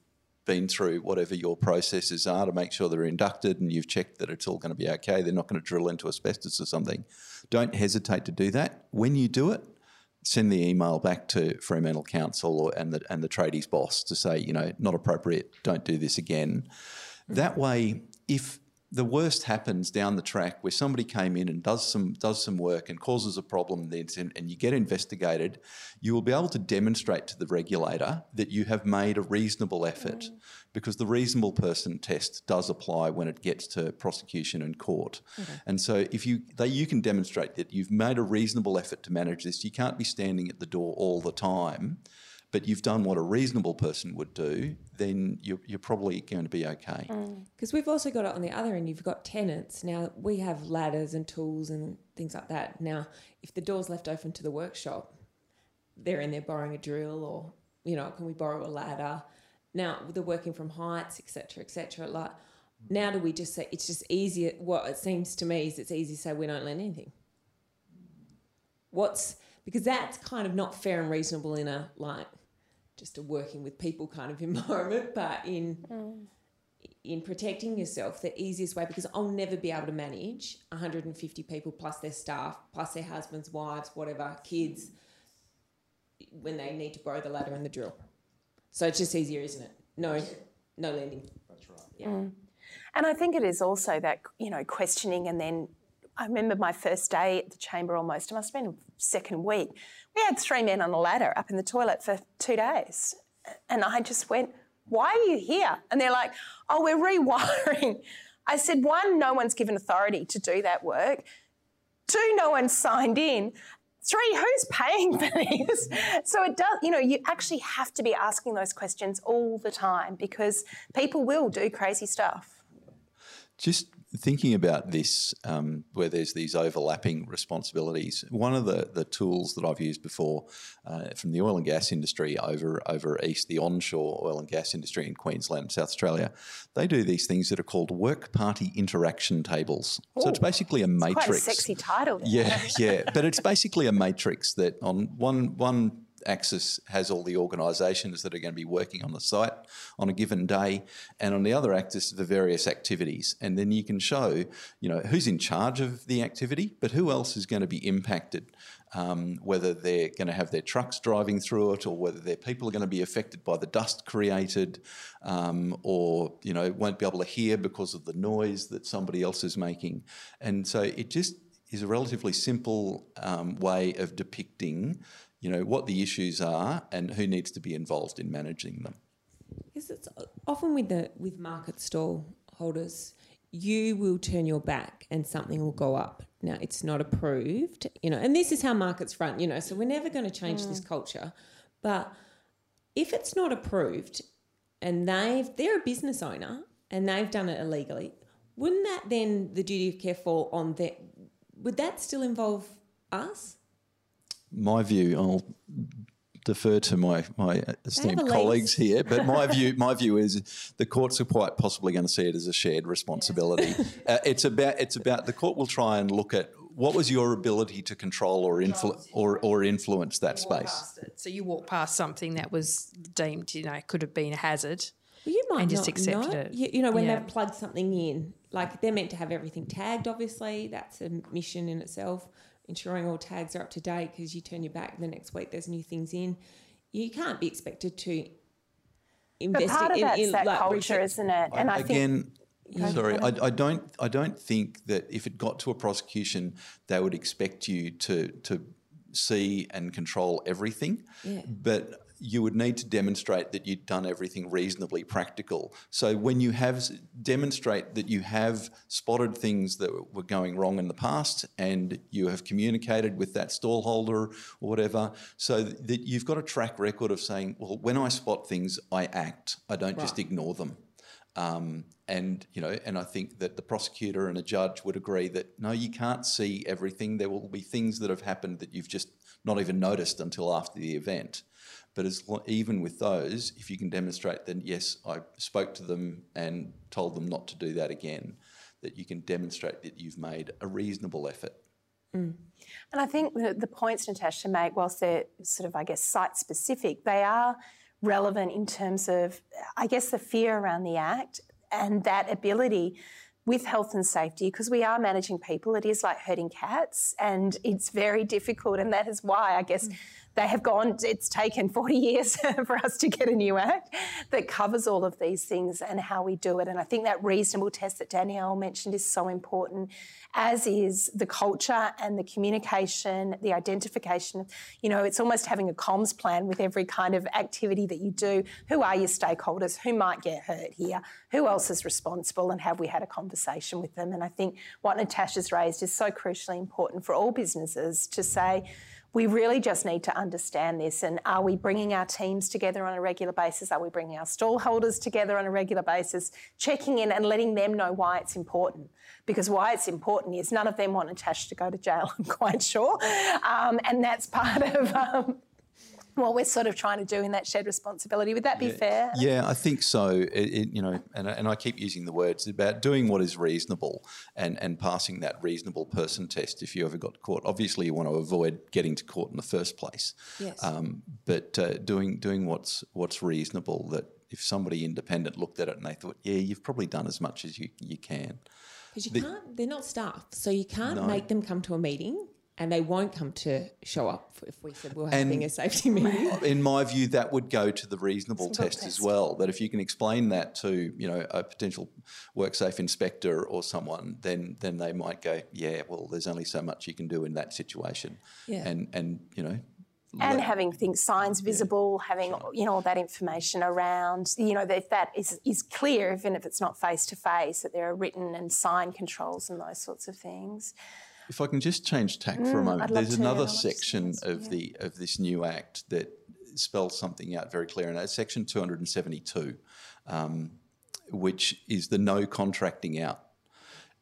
been through whatever your processes are to make sure they're inducted and you've checked that it's all going to be okay. They're not going to drill into asbestos or something. Don't hesitate to do that. When you do it, send the email back to Fremantle Council or, and the and the tradies boss to say, you know, not appropriate. Don't do this again. That way, if the worst happens down the track where somebody came in and does some does some work and causes a problem then and, and you get investigated, you will be able to demonstrate to the regulator that you have made a reasonable effort mm. because the reasonable person test does apply when it gets to prosecution and court. And so if you they, you can demonstrate that you've made a reasonable effort to manage this, you can't be standing at the door all the time. But you've done what a reasonable person would do, then you're, you're probably going to be okay. Mm. Because we've also got it on the other end. You've got tenants. Now, we have ladders and tools and things like that. Now, if the door's left open to the workshop, they're in there borrowing a drill or, you know, can we borrow a ladder? Now, they're working from heights, etc., etc. Like, now do we just say it's just easier? What it seems to me is it's easy to say we don't lend anything. What's because that's kind of not fair and reasonable in a like just a working with people kind of [LAUGHS] environment, but in mm. in protecting yourself, the easiest way, because I'll never be able to manage 150 people plus their staff, plus their husbands, wives, whatever, kids, when they need to borrow the ladder and the drill. So it's just easier, isn't it? No, no lending. That's right. Yeah. Mm. And I think it is also that, you know, questioning and then I remember my first day at the chamber almost, it must have been second week. We had three men on a ladder up in the toilet for two days. And I just went, Why are you here? And they're like, Oh, we're rewiring. I said, One, no one's given authority to do that work. Two, no one's signed in. Three, who's paying for this? So it does, you know, you actually have to be asking those questions all the time because people will do crazy stuff. Just thinking about this, um, where there's these overlapping responsibilities, one of the, the tools that I've used before uh, from the oil and gas industry over over east, the onshore oil and gas industry in Queensland and South Australia, they do these things that are called work party interaction tables. so it's basically a matrix. Quite a sexy title. Yeah, yeah, but it's basically a matrix that on one one axis has all the organisations that are going to be working on the site on a given day, and on the other axis the various activities. And then you can show, you know, who's in charge of the activity, but who else is going to be impacted. Um, whether they're going to have their trucks driving through it, or whether their people are going to be affected by the dust created, um, or you know won't be able to hear because of the noise that somebody else is making, and so it just is a relatively simple um, way of depicting you know, what the issues are and who needs to be involved in managing them. Because it's often with the with market stall holders, you will turn your back and something will go up. Now it's not approved, you know, and this is how markets run, you know. So we're never going to change mm. this culture, but if it's not approved and they've they're a business owner and they've done it illegally, wouldn't that then the duty of care fall on that? Would that still involve us? My view, I'll defer to my my esteemed colleagues here, but my [LAUGHS] view my view is the courts are quite possibly going to see it as a shared responsibility. Yeah. [LAUGHS] uh, it's about it's about the court will try and look at what was your ability to control or influ- or, or influence that space. So you walk past something that was deemed, you know, could have been a hazard. Well, you might and just accept it. You, you, know, when yeah. they've plugged something in, like they're meant to have everything tagged. Obviously, that's a mission in itself ensuring all tags are up to date because you turn your back the next week, there's new things in. You can't be expected to invest part in, of that's in, that like, culture, research. isn't it? And I, I again, think, sorry, I, I, don't, I don't think that if it got to a prosecution, they would expect you to to see and control everything. Yeah. But you would need to demonstrate that you'd done everything reasonably practical. So when you have demonstrate that you have spotted things that were going wrong in the past and you have communicated with that stallholder or whatever, so that you've got a track record of saying, well, when I spot things, I act. I don't right. just ignore them. Um, and you know, and I think that the prosecutor and a judge would agree that no, you can't see everything. There will be things that have happened that you've just not even noticed until after the event. But as even with those, if you can demonstrate that yes, I spoke to them and told them not to do that again, that you can demonstrate that you've made a reasonable effort. Mm. And I think the, the points Natasha made, whilst they're sort of, I guess, site specific, they are relevant in terms of, I guess, the fear around the act and that ability with health and safety because we are managing people. It is like herding cats and it's very difficult. And that is why, I guess, they have gone, it's taken 40 years [LAUGHS] for us to get a new act that covers all of these things and how we do it. And I think that reasonable test that Danielle mentioned is so important, as is the culture and the communication, the identification. You know, it's almost having a comms plan with every kind of activity that you do. Who are your stakeholders? Who might get hurt here? Who else is responsible? And have we had a conversation with them? And I think what Natasha's raised is so crucially important for all businesses to say, we really just need to understand this. And are we bringing our teams together on a regular basis? Are we bringing our stallholders together on a regular basis? Checking in and letting them know why it's important. Because why it's important is none of them want Natasha to go to jail, [LAUGHS] I'm quite sure. Um, and that's part of. Um, what we're sort of trying to do in that shared responsibility. Would that be yeah, fair? Yeah, I think so. It, it, you know, and, and I keep using the words about doing what is reasonable and, and passing that reasonable person test if you ever got caught. Obviously, you want to avoid getting to court in the first place. Yes. Um, but uh, doing doing what's what's reasonable that if somebody independent looked at it and they thought, yeah, you've probably done as much as you, you can. Because you the, can't, they're not staff, so you can't no. make them come to a meeting and they won't come to show up if we said we're having a safety meeting. [LAUGHS] In my view, that would go to the reasonable test, test, as well. That if you can explain that to you know a potential WorkSafe inspector or someone, then then they might go, yeah, well, there's only so much you can do in that situation, yeah. and and you know. And let, having things signs visible, yeah, having sure. you know all that information around, you know, if that is is clear, even if it's not face to face, that there are written and sign controls and those sorts of things. If I can just change tack mm, for a mm, moment, there's another section of yeah. the of this new act that spells something out very clear, and that's section 272, um, which is the no contracting out.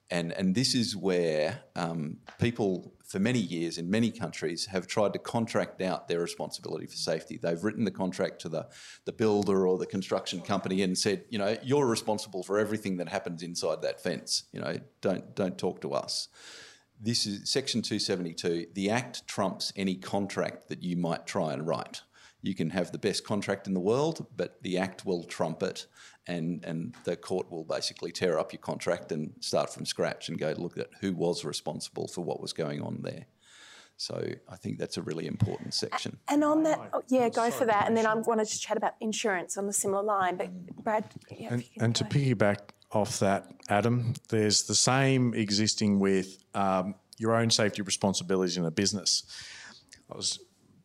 And, and this is where um, people, for many years in many countries, have tried to contract out their responsibility for safety. They've written the contract to the, the builder or the construction company and said, you know, you're responsible for everything that happens inside that fence. You know, don't, don't talk to us. This is Section 272. The Act trumps any contract that you might try and write. You can have the best contract in the world, but the Act will trump it and and the court will basically tear up your contract and start from scratch and go look at who was responsible for what was going on there. So I think that's a really important section. And on that, oh, yeah, go for that. And then I wanted to chat about insurance on a similar line. But Brad, yeah, and, and to piggyback off that, Adam, there's the same existing with um, your own safety responsibilities in a business. I was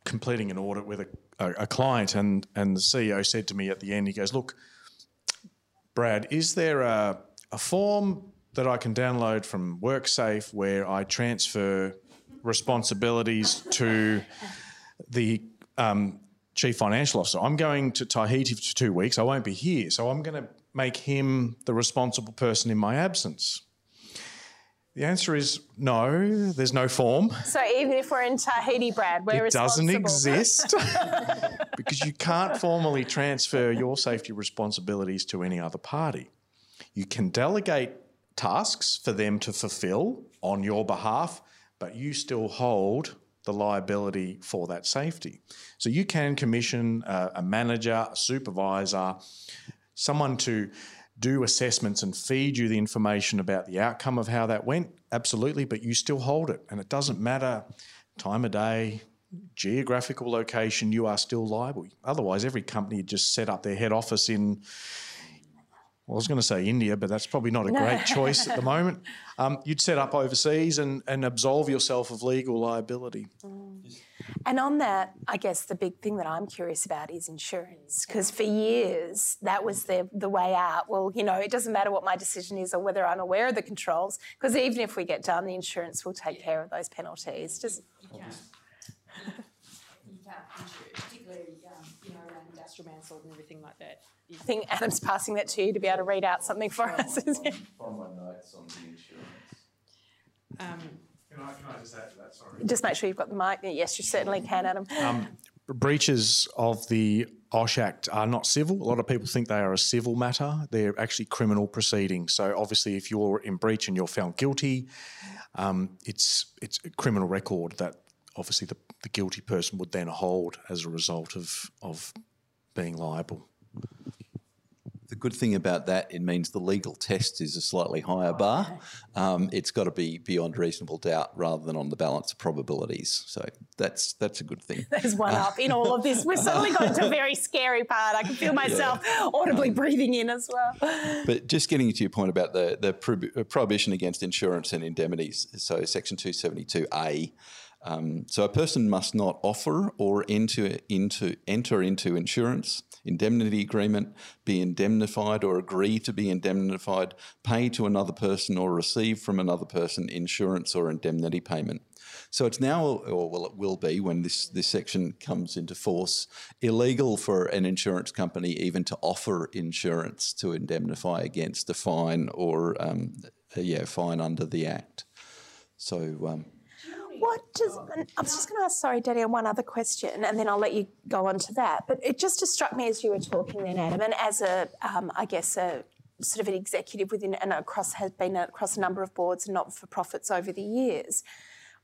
completing an audit with a, a, a client, and and the CEO said to me at the end, he goes, "Look." Brad, is there a, a form that I can download from WorkSafe where I transfer responsibilities to the um, chief financial officer? I'm going to Tahiti for two weeks. I won't be here, so I'm going to make him the responsible person in my absence. The answer is no, there's no form. So even if we're in Tahiti, Brad, we're it doesn't exist [LAUGHS] because you can't formally transfer your safety responsibilities to any other party. You can delegate tasks for them to fulfill on your behalf, but you still hold the liability for that safety. So you can commission a, a manager, a supervisor, someone to do assessments and feed you the information about the outcome of how that went, absolutely, but you still hold it. And it doesn't matter time of day, geographical location, you are still liable. Otherwise, every company would just set up their head office in well, I was going to say India, but that's probably not a great [LAUGHS] choice at the moment. Um, you'd set up overseas and, and absolve yourself of legal liability. Mm. And on that, I guess the big thing that I'm curious about is insurance, because for years that was the, the way out. Well, you know, it doesn't matter what my decision is or whether I'm aware of the controls, because even if we get done, the insurance will take care of those penalties. Just Yeah. particularly um, you know, around industrial manslaughter and everything like that. I think Adam's passing that to you to be able to read out something for us. From my notes on the insurance. Um, can I, can I just add to that? Sorry. Just make sure you've got the mic. Yes, you certainly can, Adam. Um, breaches of the OSH Act are not civil. A lot of people think they are a civil matter. They're actually criminal proceedings. So obviously, if you're in breach and you're found guilty, um, it's it's a criminal record that obviously the, the guilty person would then hold as a result of of being liable. The good thing about that, it means the legal test is a slightly higher bar. Um, it's got to be beyond reasonable doubt rather than on the balance of probabilities. So that's that's a good thing. [LAUGHS] There's one up in all of this. We've suddenly got to a very scary part. I can feel [LAUGHS] myself yeah. audibly breathing in as well. But just getting to your point about the the prohibition against insurance and indemnities. So Section 272A um, so a person must not offer or enter into enter into insurance, indemnity agreement, be indemnified or agree to be indemnified, pay to another person or receive from another person insurance or indemnity payment. So it's now, or well, it will be when this, this section comes into force, illegal for an insurance company even to offer insurance to indemnify against a fine or, um, yeah, fine under the Act. So um, what does I was just going to ask, sorry, Daddy, one other question, and then I'll let you go on to that. But it just struck me as you were talking then, Adam, and as a, um, I guess, a sort of an executive within and across has been across a number of boards and not for profits over the years.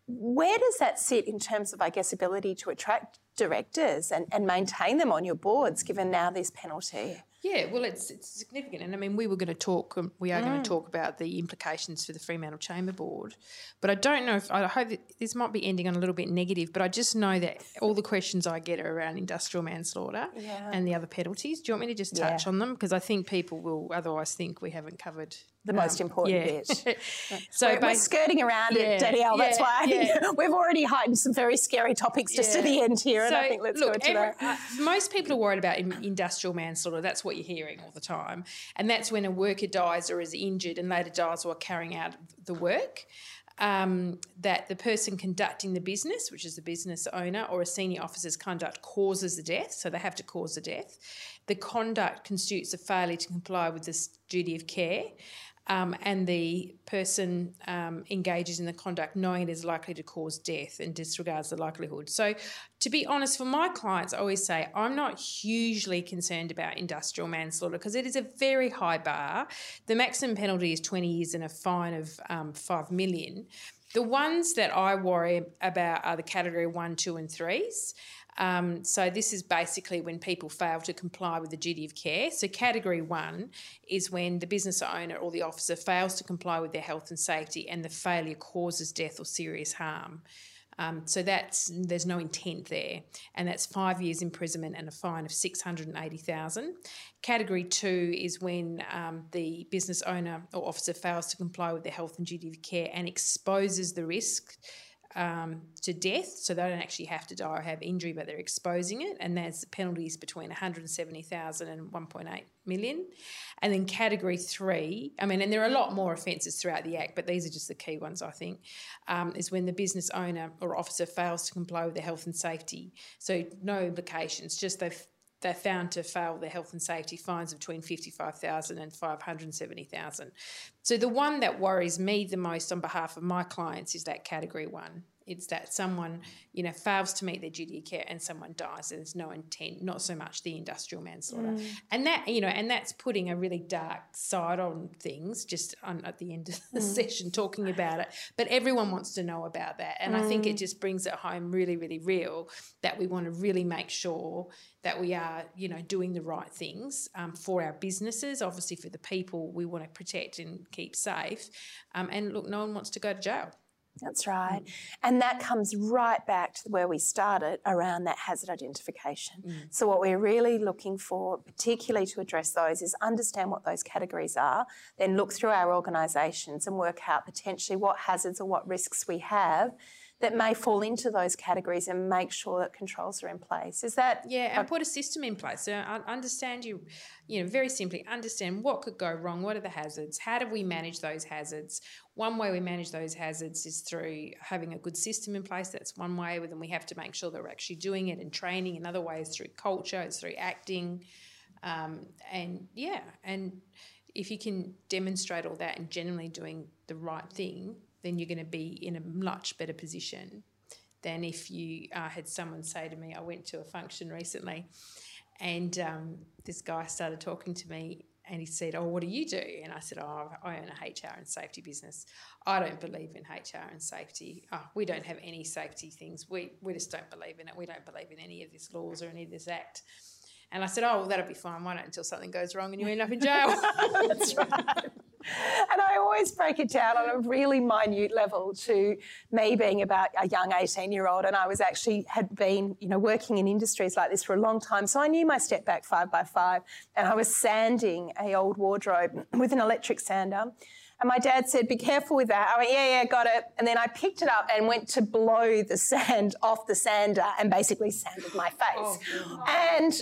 Where does that sit in terms of, I guess, ability to attract directors and, and maintain them on your boards, given now this penalty? Yeah, well, it's it's significant, and I mean, we were going to talk. Um, we are mm. going to talk about the implications for the Fremantle Chamber Board, but I don't know if I hope this might be ending on a little bit negative. But I just know that all the questions I get are around industrial manslaughter yeah. and the other penalties. Do you want me to just touch yeah. on them because I think people will otherwise think we haven't covered the most um, important yeah. bit. [LAUGHS] so we're, we're, skirting around yeah, it, Danielle. Yeah, that's why I think [LAUGHS] we've already heightened some very scary topics just to the end here, so, and I think let's look, go into every, that. Uh, most people are worried about industrial manslaughter. That's what you're hearing all the time, and that's when a worker dies or is injured and later dies while carrying out the work. Um, that the person conducting the business, which is the business owner or a senior officer's conduct, causes the death, so they have to cause the death. The conduct constitutes a failure to comply with this duty of care um, and the person um, engages in the conduct knowing it is likely to cause death and disregards the likelihood. So, to be honest, for my clients, I always say I'm not hugely concerned about industrial manslaughter because it is a very high bar. The maximum penalty is 20 years and a fine of um, 5 million. The ones that I worry about are the category one, two, and threes. Um, so this is basically when people fail to comply with the duty of care. So category one is when the business owner or the officer fails to comply with their health and safety, and the failure causes death or serious harm. Um, so that's there's no intent there, and that's five years imprisonment and a fine of six hundred and eighty thousand. Category two is when um, the business owner or officer fails to comply with their health and duty of care and exposes the risk um, to death, so they don't actually have to die or have injury, but they're exposing it, and there's penalties between 170,000 and 1.8 million. And then category three, I mean, and there are a lot more offences throughout the Act, but these are just the key ones, I think, um, is when the business owner or officer fails to comply with the health and safety. So no implications, just they've they're found to fail their health and safety fines of between 55,000 and 570,000. So the one that worries me the most on behalf of my clients is that category one. It's that someone, you know, fails to meet their duty of care and someone dies. There's no intent, not so much the industrial manslaughter. Mm. And that, you know, and that's putting a really dark side on things just on, at the end of the mm. session talking about it. But everyone wants to know about that. And mm. I think it mm. just brings it home really, really real that we want to really make sure that we are, you know, doing the right things um, for our businesses, obviously for the people we want to protect and keep safe. Um, and look, no one wants to go to jail. That's right. Mm. And that comes right back to where we started around that hazard identification. Mm. So, what we're really looking for, particularly to address those, is understand what those categories are, then look through our organisations and work out potentially what hazards or what risks we have that may fall into those categories and make sure that controls are in place. Is that yeah? And put a system in place. So I understand you, you know, very simply understand what could go wrong. What are the hazards? How do we manage those hazards? One way we manage those hazards is through having a good system in place. That's one way. But then we have to make sure that we're actually doing it and training. Another way is through culture. It's through acting, um, and yeah, and if you can demonstrate all that and generally doing the right thing, then you're going to be in a much better position than if you uh, had someone say to me, I went to a function recently and um, this guy started talking to me and he said, Oh, what do you do? And I said, Oh, I own a HR and safety business. I don't believe in HR and safety. Oh, we don't have any safety things. We, we just don't believe in it. We don't believe in any of these laws or any of this act. And I said, Oh, well, that'll be fine. Why not until something goes wrong and you end up in jail? [LAUGHS] That's right and I always break it down on a really minute level to me being about a young 18 year old. And I was actually had been, you know, working in industries like this for a long time. So I knew my step back five by five. And I was sanding a old wardrobe [CLEARS THROAT] with an electric sander. And my dad said, Be careful with that. I went, Yeah, yeah, got it. And then I picked it up and went to blow the sand [LAUGHS] off the sander and basically sanded my face. Oh, and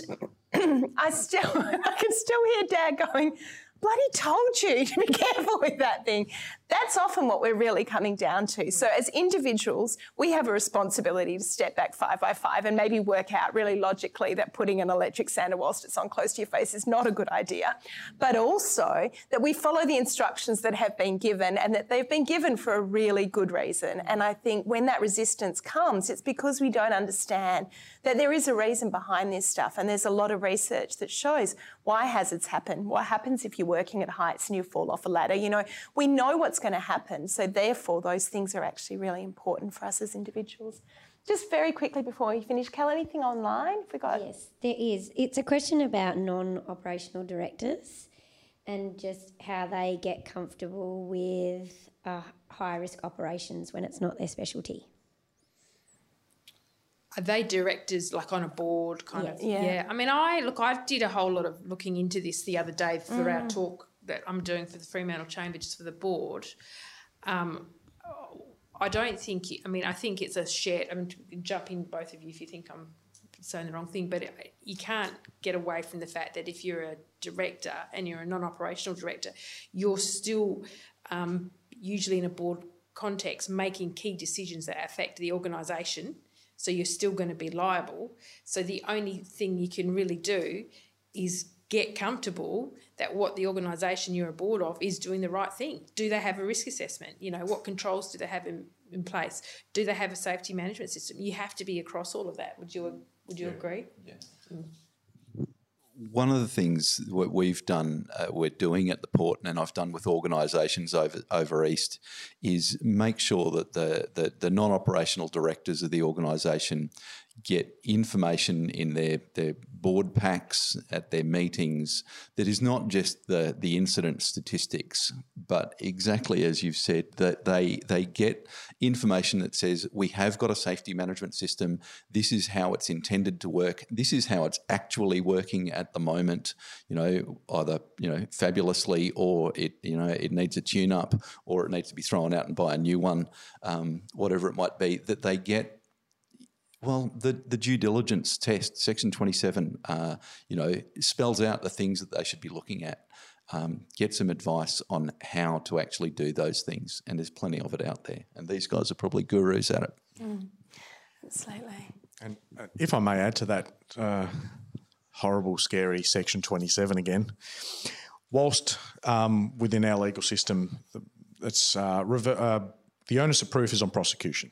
[CLEARS THROAT] I still, [LAUGHS] I can still hear dad going, bloody told you [LAUGHS] to be careful with that thing. That's often what we're really coming down to. So, mm. as individuals, we have a responsibility to step back five by five and maybe work out really logically that putting an electric sander whilst it's on close to your face is not a good idea. But also that we follow the instructions that have been given and that they've been given for a really good reason. Mm. And I think when that resistance comes, it's because we don't understand that there is a reason behind this stuff. And there's a lot of research that shows why hazards happen, what happens if you're working at heights and you fall off a ladder. You know, we know what's what's going to happen. So, therefore, those things are actually really important for us as individuals. Just very quickly before we finish, Kel, anything online? If we got yes, there is. It's a question about non-operational directors and just how they get comfortable with uh, high risk operations when it's not their specialty. Are they directors like on a board kind yes. of? Yeah. yeah. I mean, I look, I did a whole lot of looking into this the other day for mm. our talk that I'm doing for the Fremantle Chamber, just for the board. Um, I don't think. I mean, I think it's a shared. I mean, jump in both of you if you think I'm saying the wrong thing, but you can't get away from the fact that if you're a director and you're a non-operational director, you're still um, usually in a board context making key decisions that affect the organisation. So you're still going to be liable. So the only thing you can really do is get comfortable that what the organisation you're a board of is doing the right thing. Do they have a risk assessment? You know, what controls do they have in, in place? Do they have a safety management system? You have to be across all of that. Would you would you yeah. agree? Yeah. Mm one of the things that we've done, uh, we're doing at the port, and I've done with organisations over over east, is make sure that the the, the non operational directors of the organisation get information in their, their board packs at their meetings that is not just the, the incident statistics, but exactly as you've said, that they they get information that says we have got a safety management system. This is how it's intended to work. This is how it's actually working at the moment. You know, either you know fabulously or it you know it needs a tune up or it needs to be thrown out and buy a new one, um, whatever it might be. That they get well, the, the due diligence test, Section 27, uh, you know, spells out the things that they should be looking at. Um, get some advice on how to actually do those things, and there's plenty of it out there. And these guys are probably gurus at it. Mm, absolutely. And uh, if I may add to that uh, horrible, scary Section 27 again, whilst um, within our legal system, it's uh, rever- uh, the onus of proof is on prosecution.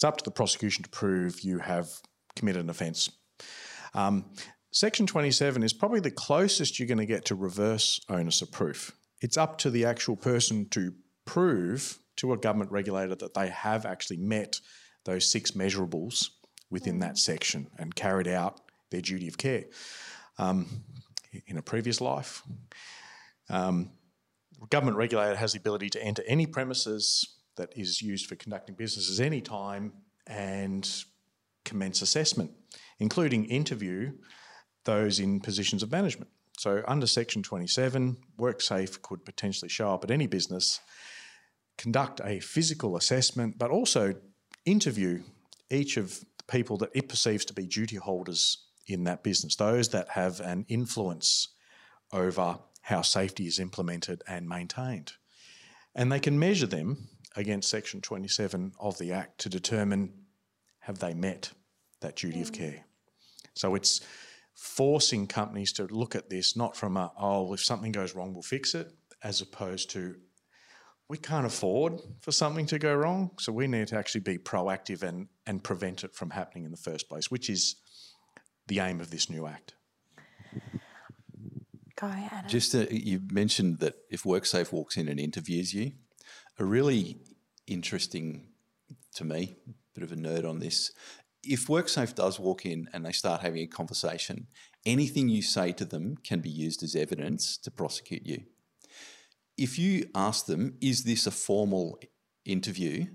It's up to the prosecution to prove you have committed an offence. Um, Section 27 is probably the closest you're going to get to reverse onus of proof. It's up to the actual person to prove to a government regulator that they have actually met those six measurables within mm. that section and carried out their duty of care. Um, in a previous life, um, government regulator has the ability to enter any premises that is used for conducting businesses any time and commence assessment, including interview those in positions of management. So, under Section 27, WorkSafe could potentially show up at any business, conduct a physical assessment, but also interview each of the people that it perceives to be duty holders in that business, those that have an influence over how safety is implemented and maintained. And they can measure them against Section 27 of the Act to determine have they met that duty of care. So it's forcing companies to look at this not from a, oh, if something goes wrong, we'll fix it, as opposed to, we can't afford for something to go wrong, so we need to actually be proactive and, and prevent it from happening in the first place, which is the aim of this new Act. Go, Adam. Just uh, you mentioned that if WorkSafe walks in and interviews you, a really interesting to me, bit of a nerd on this. If WorkSafe does walk in and they start having a conversation, anything you say to them can be used as evidence to prosecute you. If you ask them, is this a formal interview?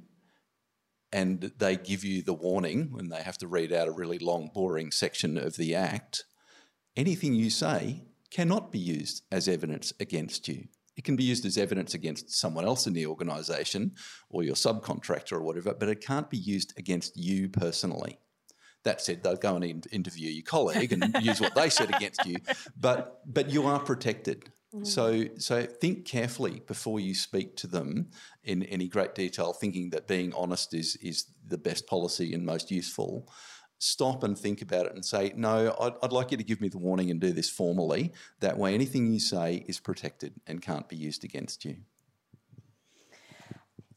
And they give you the warning when they have to read out a really long, boring section of the Act, anything you say cannot be used as evidence against you. It can be used as evidence against someone else in the organisation or your subcontractor or whatever, but it can't be used against you personally. That said, they'll go and interview your colleague and [LAUGHS] use what they said against you, but but you are protected. Mm. So so think carefully before you speak to them in any great detail, thinking that being honest is is the best policy and most useful stop and think about it and say, no, I'd, I'd, like you to give me the warning and do this formally. That way, anything you say is protected and can't be used against you.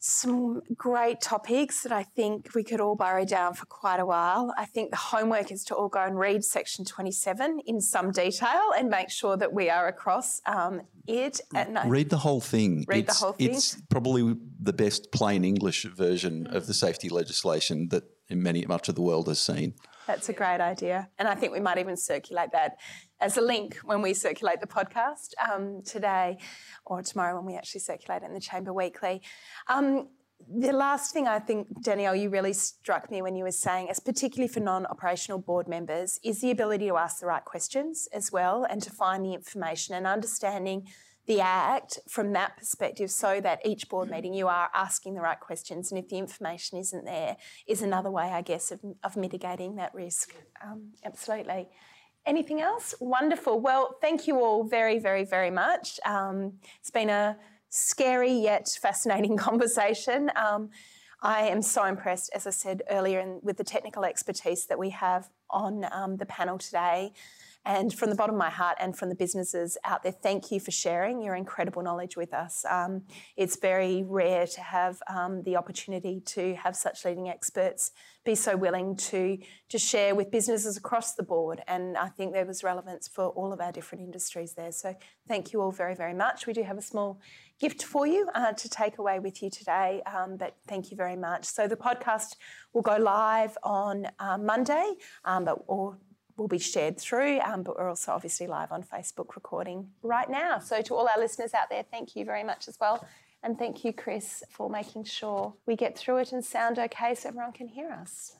Some great topics that I think we could all burrow down for quite a while. I think the homework is to all go and read section 27 in some detail and make sure that we are across um, it. At night. Read the whole thing. Read it's, the whole thing. It's probably the best plain English version mm. of the safety legislation that many much of the world has seen. That's a great idea, and I think we might even circulate that as a link when we circulate the podcast um, today or tomorrow when we actually circulate it in the Chamber Weekly. Um, the last thing I think, Danielle, you really struck me when you were saying, as particularly for non-operational board members, is the ability to ask the right questions as well and to find the information and understanding the Act from that perspective so that each board meeting you are asking the right questions. And if the information isn't there, is another way, I guess, of, of mitigating that risk. Um, absolutely. Anything else? Wonderful. Well, thank you all very, very, very much. Um, it's been a scary yet fascinating [LAUGHS] conversation. Um, I am so impressed, as I said earlier, in, with the technical expertise that we have on um, the panel today And from the bottom of my heart and from the businesses out there, thank you for sharing your incredible knowledge with us. Um, it's very rare to have um, the opportunity to have such leading experts be so willing to, to share with businesses across the board. And I think there was relevance for all of our different industries there. So thank you all very, very much. We do have a small gift for you uh, to take away with you today. Um, but thank you very much. So the podcast will go live on uh, Monday, um, but or will be shared through. Um, but we're also obviously live on Facebook recording right now. So to all our listeners out there, thank you very much as well. And thank you, Chris, for making sure we get through it and sound okay so everyone can hear us.